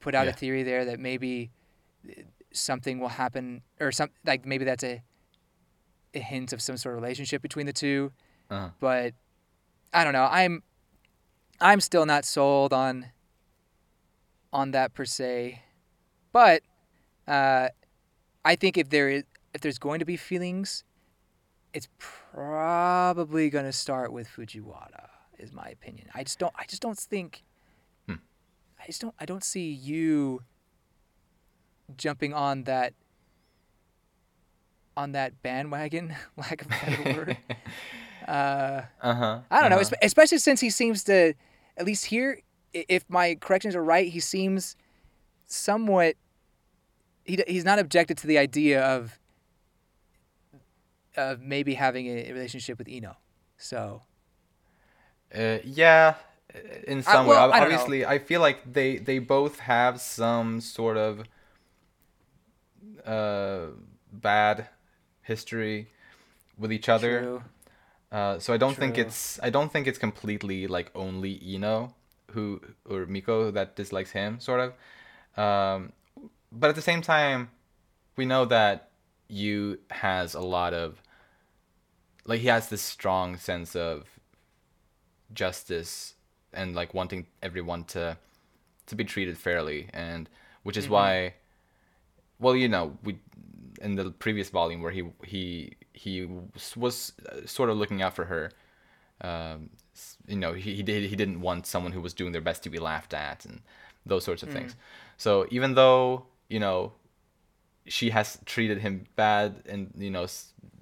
put out Yeah. a theory there that maybe something will happen or some like maybe that's a a hint of some sort of relationship between the two Uh-huh. but I don't know. I'm I'm still not sold on on that per se. But uh, I think if there is if there's going to be feelings, it's probably going to start with Fujiwara. Is my opinion. I just don't. I just don't think. Hmm. I just don't. I don't see Yu jumping on that on that bandwagon, lack of a better word. Uh, Uh huh. I don't know, especially since he seems to, at least here, if my corrections are right, he seems somewhat. He he's not objected to the idea of of maybe having a relationship with Iino. So Uh, yeah, in some well, way. I don't know. Obviously, I feel like they they both have some sort of uh, bad history with each other. true. Uh, so I don't think it's I don't think it's completely like only Iino who or Miko that dislikes him, sort of. Um, but at the same time, we know that Yu has a lot of like he has this strong sense of justice and like wanting everyone to to be treated fairly and which is why well you know we in the previous volume where he he he was, uh, sort of looking out for her um, you know he, he did he didn't want someone who was doing their best to be laughed at and those sorts of things. So even though you know she has treated him bad and you know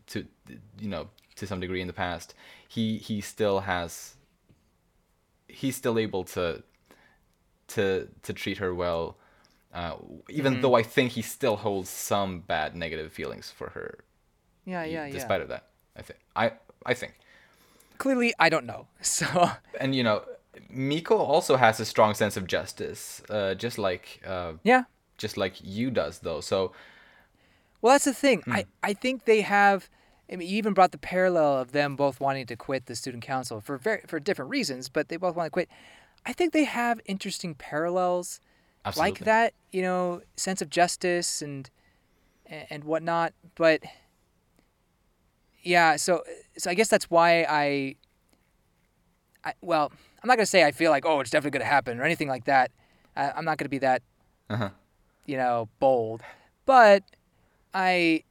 to you know to some degree in the past he he still has he's still able to to to treat her well uh, even though I think he still holds some bad negative feelings for her Yeah, yeah, yeah. despite of that I think I I think Clearly, I don't know. So and you know Miko also has a strong sense of justice uh, just like uh, yeah. just like Yu does though so Well, that's the thing. Hmm. I, I think they have. I mean, you even brought the parallel of them both wanting to quit the student council for very for different reasons, but they both want to quit. I think they have interesting parallels absolutely like that. You know, sense of justice and and whatnot. But yeah, so so I guess that's why I. I well, I'm not gonna say I feel like oh it's definitely gonna happen or anything like that. I, I'm not gonna be that uh-huh. you know, bold. But I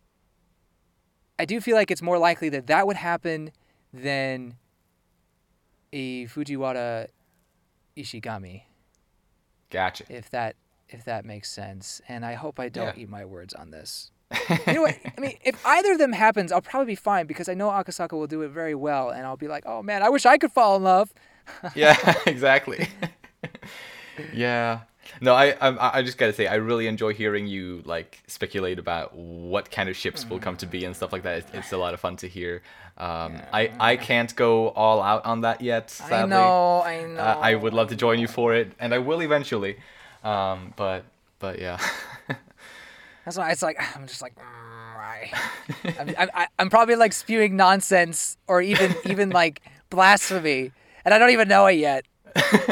I do feel like it's more likely that that would happen than a Fujiwara Ishigami, gotcha if that if that makes sense. And I hope I don't Yeah. eat my words on this. you know what? I mean, if either of them happens, I'll probably be fine because I know Akasaka will do it very well, and I'll be like, "Oh man, I wish I could fall in love." yeah exactly yeah no, I, I I just gotta say I really enjoy hearing you like speculate about what kind of ships will come to be and stuff like that. It's, it's a lot of fun to hear. Um, I I can't go all out on that yet. Sadly. I know, I know. Uh, I would love to join you for it, and I will eventually. Um, but but yeah. That's why it's like I'm just like. mm, I- I'm, I'm, probably like spewing nonsense or even even like blasphemy, and I don't even know it yet.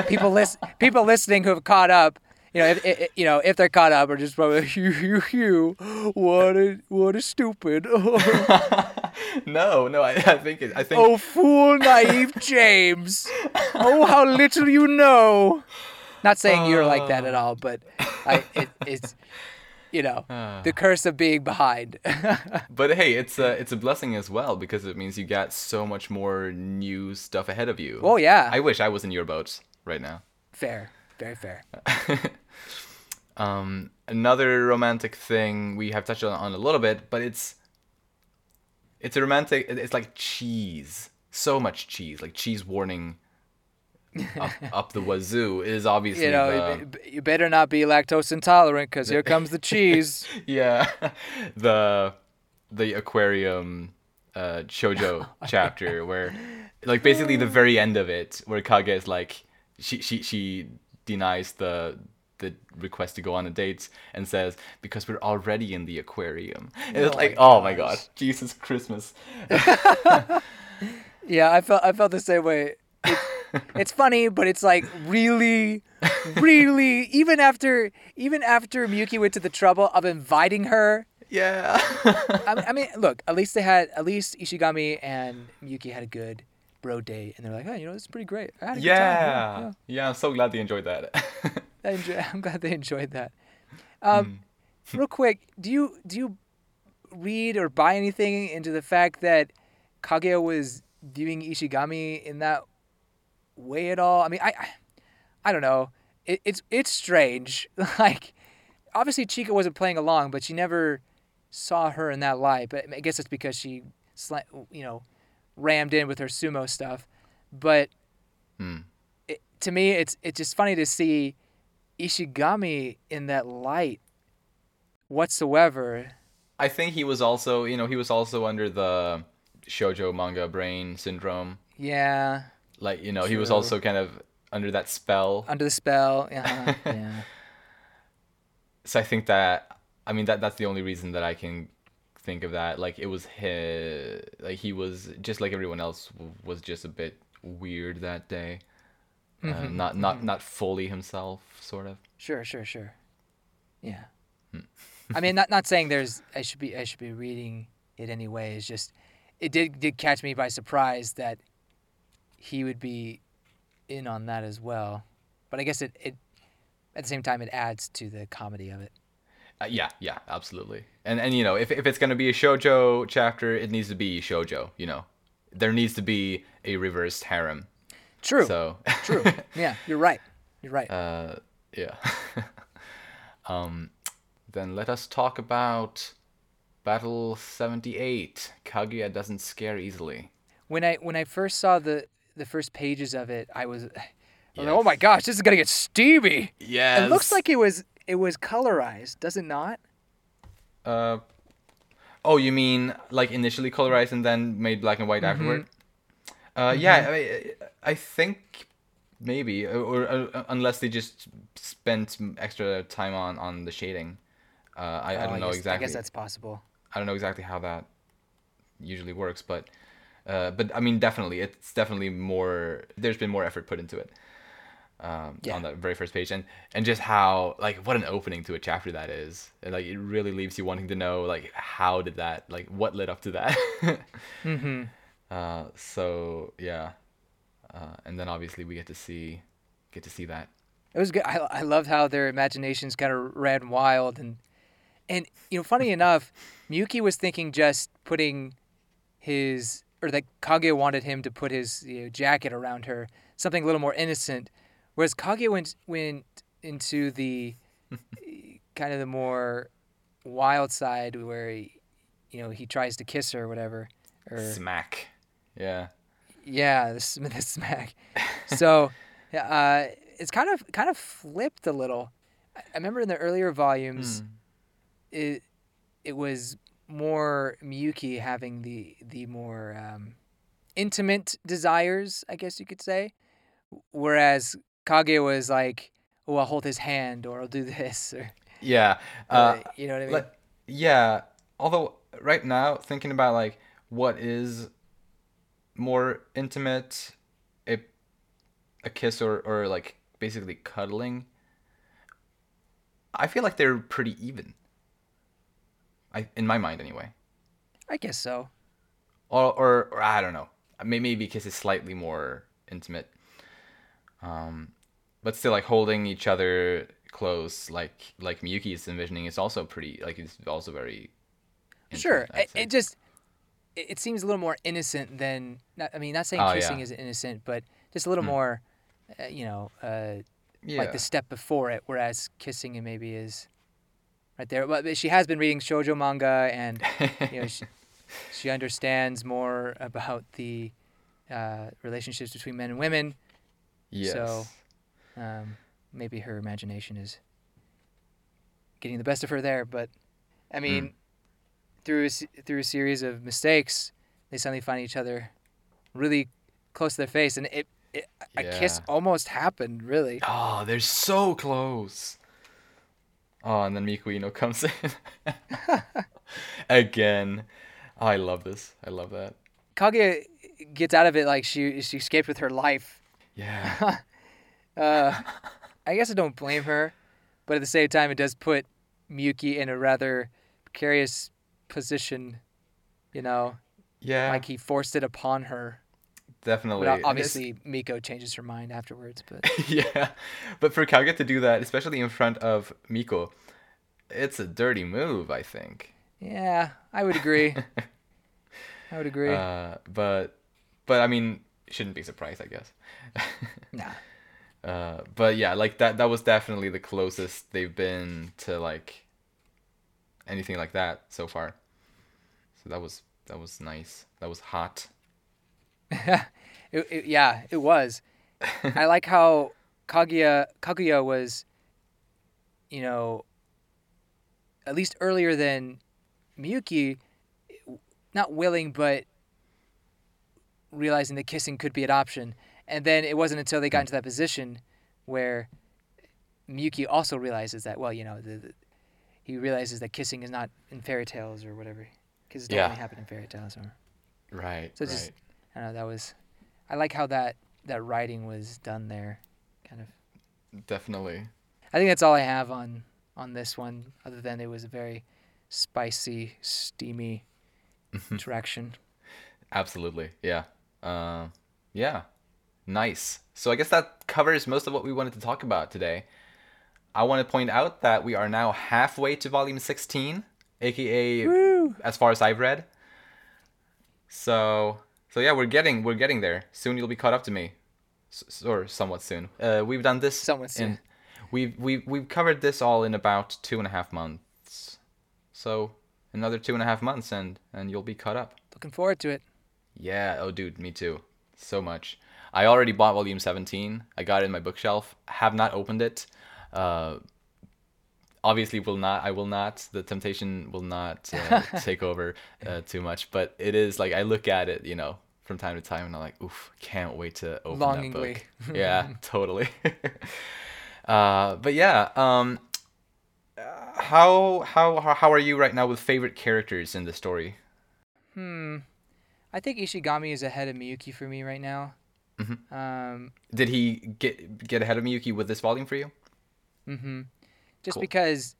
People list people listening who have caught up, you know, if, if you know if they're caught up, are just probably you you you what a what a stupid no, no, I, I think it, I think oh fool naive James oh how little you know. Not saying you're like that at all, but I it, it's you know ah. the curse of being behind. But hey, it's a it's a blessing as well because it means you got so much more new stuff ahead of you. oh yeah, I wish I was in your boat right now. fair, very fair. Um, another romantic thing we have touched on, on a little bit, but it's it's a romantic. It's like cheese, so much cheese, like cheese warning up, up the wazoo is obviously You know, the, you better not be lactose intolerant because here comes the cheese. yeah the the aquarium uh shojo chapter where like basically the very end of it where kage is like she she she denies the the request to go on a date and says because we're already in the aquarium and it's Oh like my oh my god jesus christmas Yeah, I felt I felt the same way. It, it's funny, but it's like really, really. Even after even after Miyuki went to the trouble of inviting her. yeah I mean, I mean, look. At least they had. At least Ishigami and Miyuki had a good bro date, and they're like, hey, you know, this is pretty great. I had a good time. yeah yeah. yeah i'm so glad they enjoyed that I I'm glad they enjoyed that. Um, Real quick, do you do you read or buy anything into the fact that Kageo was viewing Ishigami in that way at all? I mean, I I, I don't know. It, it's it's strange. like, obviously Chika wasn't playing along, but she never saw her in that light. But I guess it's because she, you know, rammed in with her sumo stuff. But Hmm. it, to me, it's it's just funny to see Ishigami in that light whatsoever. I think he was also, you know, he was also under the shojo manga brain syndrome. Yeah, Like, you know, he was also kind of under that spell. under the spell. Yeah, yeah. So I think that, I mean, that that's the only reason that I can think of that. Like, it was his, like he was just like everyone else w- was just a bit weird that day. Uh, not not not fully himself, sort of. Sure, sure, sure. Yeah. I mean, not not saying there's I should be I should be reading it anyway. It's just it did did catch me by surprise that he would be in on that as well. But I guess it, it at the same time it adds to the comedy of it. Uh, yeah, yeah, absolutely. And and you know, if if it's gonna be a shojo chapter, it needs to be shojo. You know, there needs to be a reversed harem. True. So True. Yeah, you're right. You're right. uh, yeah. um, then let us talk about Battle Seventy Eight. Kaguya doesn't scare easily. when I when I first saw the the first pages of it, I was, was like, oh my gosh, this is gonna get steamy. Yeah. It looks like it was it was colorized, does it not? Uh, oh, you mean like initially colorized and then made black and white Mm-hmm. afterward? Uh, yeah, I, I think maybe, or, or uh, unless they just spent extra time on on the shading. Uh, I, I Oh, don't know guess, exactly. I guess that's possible. I don't know exactly how that usually works, but uh, but I mean, definitely, it's definitely more. There's been more effort put into it um, Yeah. on that very first page, and and just how like what an opening to a chapter that is. And, like it really leaves you wanting to know like how did that like what led up to that. Mm-hmm. uh, so yeah, uh, and then obviously we get to see get to see that. It was good. I I loved how their imaginations kind of ran wild and and you know, funny enough, Miyuki was thinking just putting his or that Kage wanted him to put his you know, jacket around her, something a little more innocent, whereas Kage went went into the kind of the more wild side where he, you know he tries to kiss her or whatever or Smack. Yeah. yeah, the, the smack. So, uh, it's kind of kind of flipped a little. I remember in the earlier volumes, Hmm. it it was more Miyuki having the the more um, intimate desires, I guess you could say, whereas Kage was like, "Oh, I'll hold his hand, or I'll do this," or Yeah. Uh, uh, you know what I mean? Like, yeah. Although right now, thinking about like what is more intimate, a a kiss or or like basically cuddling. I feel like they're pretty even. I in my mind anyway. I guess so. Or or, or I don't know. May- Maybe kiss is slightly more intimate. Um, but still, like holding each other close, like like Miyuki is envisioning, is also pretty. Like it's also very. Sure, it, it just it, it seems a little more innocent than. Not, I mean, not saying Oh, kissing yeah. is innocent, but just a little Mm. more, uh, you know, uh, yeah. like the step before it. Whereas kissing it maybe is right there. But she has been reading shoujo manga, and you know, she, she understands more about the uh, relationships between men and women. yes. so- Um, maybe her imagination is getting the best of her there. But I mean, through a, through a series of mistakes, they suddenly find each other really close to their face, and it, it a kiss almost happened. Really, Oh, they're so close. Oh, and then Miko Iino comes in again. Oh, I love this. I love that. Kage gets out of it like she she escaped with her life. Yeah. Uh, I guess I don't blame her, but at the same time, it does put Miyuki in a rather precarious position. You know, Yeah. like he forced it upon her. definitely. But And it's- obviously, Miko changes her mind afterwards. But yeah, but for Kage to do that, especially in front of Miko, it's a dirty move, I think. yeah, I would agree. I would agree. Uh, but, but I mean, shouldn't be surprised, I guess. nah. Uh, but yeah, like that. That was definitely the closest they've been to like anything like that so far. So that was that was nice. That was hot. It, it, yeah, it was. I like how Kaguya Kaguya was, you know, at least earlier than Miyuki, not willing but realizing that kissing could be an option. And then it wasn't until they got into that position where Miyuki also realizes that well, you know, the, the, he realizes that kissing is not in fairy tales or whatever. Kisses don't Yeah. happen in fairy tales. Or, Right. So right. just- I don't know. That was, I like how that that writing was done there. Kind of. definitely. I think that's all I have on on this one. Other than it was a very spicy, steamy interaction. Absolutely. Yeah. Uh, yeah. Nice. So I guess that covers most of what we wanted to talk about today. I want to point out that we are now halfway to volume 16, aka Woo! as far as I've read. So, so yeah, we're getting we're getting there. Soon you'll be caught up to me, S- or somewhat soon. Uh, we've done this. Somewhat soon. In, we've we've we've covered this all in about two and a half months. So another two and a half months, and and you'll be caught up. Looking forward to it. Yeah, oh dude, me too. So much. I already bought volume 17. I got it in my bookshelf. Have not opened it. Uh obviously will not I will not. The temptation will not uh, take over uh, too much, but it is like I look at it, you know, from time to time and I'm like, "Oof, can't wait to open Longingly. that book." yeah, totally. uh but yeah, um how how how are you right now with favorite characters in the story? Hmm. I think Ishigami is ahead of Miyuki for me right now. Mhm. Um. Did he get get ahead of Miyuki with this volume for you? hmm Just Cool. because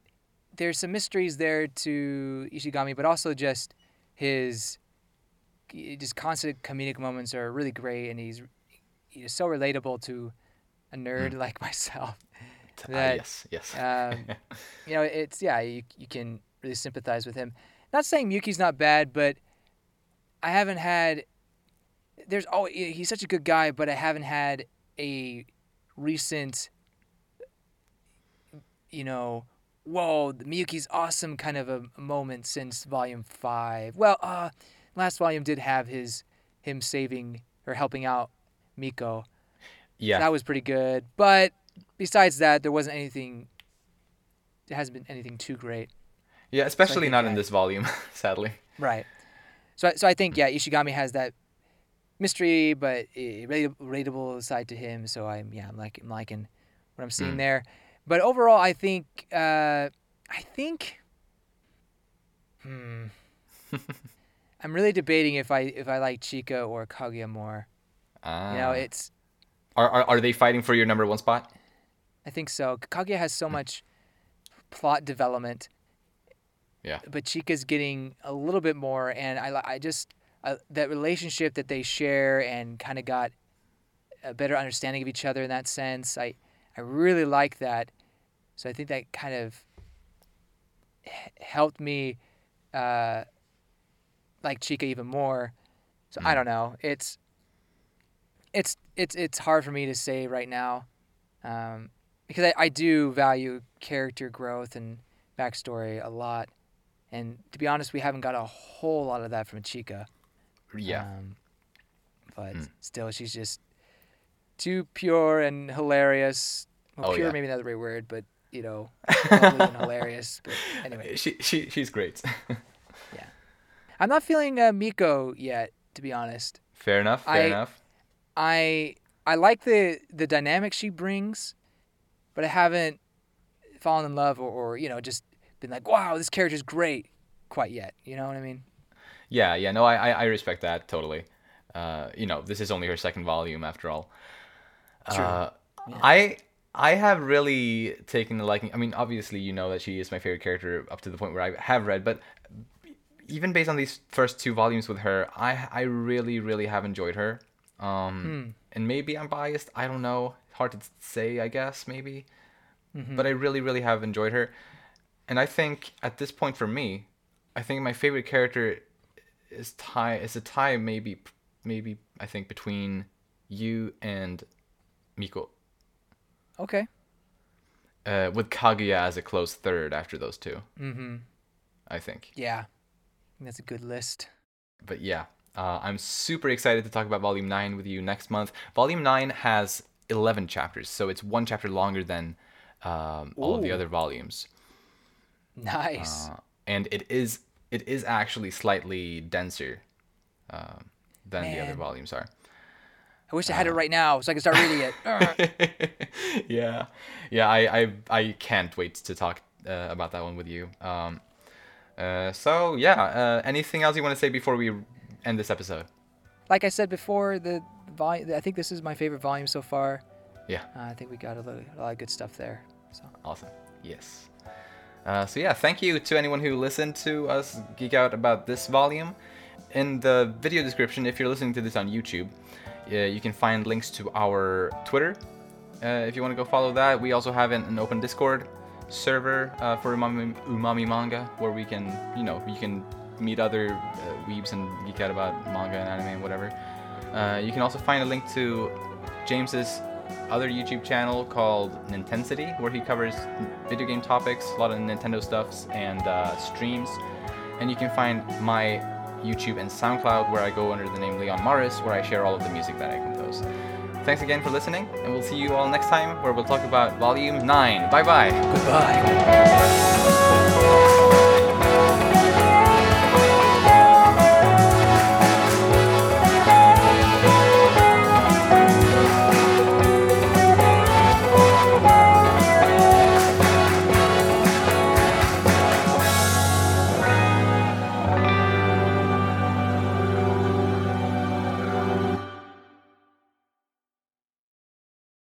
there's some mysteries there to Ishigami, but also just his just constant comedic moments are really great, and he's he's so relatable to a nerd Hmm. like myself. Ah, That, yes, yes. Um, you know, it's yeah, you you can really sympathize with him. Not saying Miyuki's not bad, but I haven't had. There's oh, he's such a good guy, but I haven't had a recent. You know, whoa, Miyuki's awesome kind of a moment since volume five. Well, uh, last volume did have his him saving or helping out Miko. yeah, That was pretty good. But besides that, there wasn't anything it hasn't been anything too great. Yeah, especially think, not in this volume, sadly. Right. So I- so I think yeah, Ishigami has that mystery but a rate- side to him. So I'm yeah, I'm like I'm liking what I'm seeing Mm. there. But overall, I think uh, I think hmm. I'm really debating if I if I like Chika or Kaguya more. Ah. You know, it's are, are are they fighting for your number one spot? I think so. Kaguya has so much plot development. Yeah. But Chika's getting a little bit more, and I, I just uh, that relationship that they share and kind of got a better understanding of each other in that sense. I I really like that. So I think that kind of helped me uh, like Chika even more. So I Mm. don't know. It's it's it's it's hard for me to say right now um, because I, I do value character growth and backstory a lot. And to be honest, we haven't got a whole lot of that from Chika. Yeah. Um, but Mm. still, she's just too pure and hilarious. Well, Oh, pure yeah. maybe not the right word, but you know, and hilarious. But anyway, she she she's great. Yeah, I'm not feeling uh, Miko yet, to be honest. fair enough. Fair I- enough. I I like the the dynamic she brings, but I haven't fallen in love or, or you know just been like, wow, this character's great quite yet. You know what I mean? Yeah, yeah. No, I I, respect that totally. Uh, you know, this is only her second volume after all. True. Uh, I I have really taken a liking. I mean, obviously, you know that she is my favorite character up to the point where I have read, but even based on these first two volumes with her, I I really really have enjoyed her. Um, Hmm. and maybe I'm biased. I don't know. Hard to say. I guess maybe, Mm-hmm. but I really really have enjoyed her. And I think at this point for me, I think my favorite character is tie is a tie maybe maybe I think between Yu and Miko. Okay. Uh, with Kaguya as a close third after those two, Mm-hmm. I think. Yeah. That's a good list. But yeah, uh, I'm super excited to talk about Volume 9 with you next month. Volume 9 has 11 chapters, so it's one chapter longer than um, all of the other volumes. Nice. Uh, and it is it is actually slightly denser um, than the other volumes are. I wish I had it right now so I could start reading it. Yeah, yeah. I, I I can't wait to talk uh, about that one with you. Um, uh, so yeah. Uh, anything else you want to say before we end this episode? like I said before, the volume. I think this is my favorite volume so far. Yeah. Uh, I think we got a, little, a lot of good stuff there. So Awesome. Yes. Uh, so yeah, thank you to anyone who listened to us geek out about this volume. In the video description, if you're listening to this on YouTube, uh, you can find links to our Twitter. Uh, if you want to go follow that, we also have an, an open Discord server uh, for Umami, Umami Manga, where we can, you know, you can meet other uh, weebs and geek out about manga and anime and whatever. Uh, you can also find a link to James's other YouTube channel called Nintensity, where he covers video game topics, a lot of Nintendo stuffs, and uh, streams. And you can find my YouTube and SoundCloud, where I go under the name Leon Morris, where I share all of the music that I compose. Thanks again for listening, and we'll see you all next time, where we'll talk about Volume 9. Bye bye! goodbye.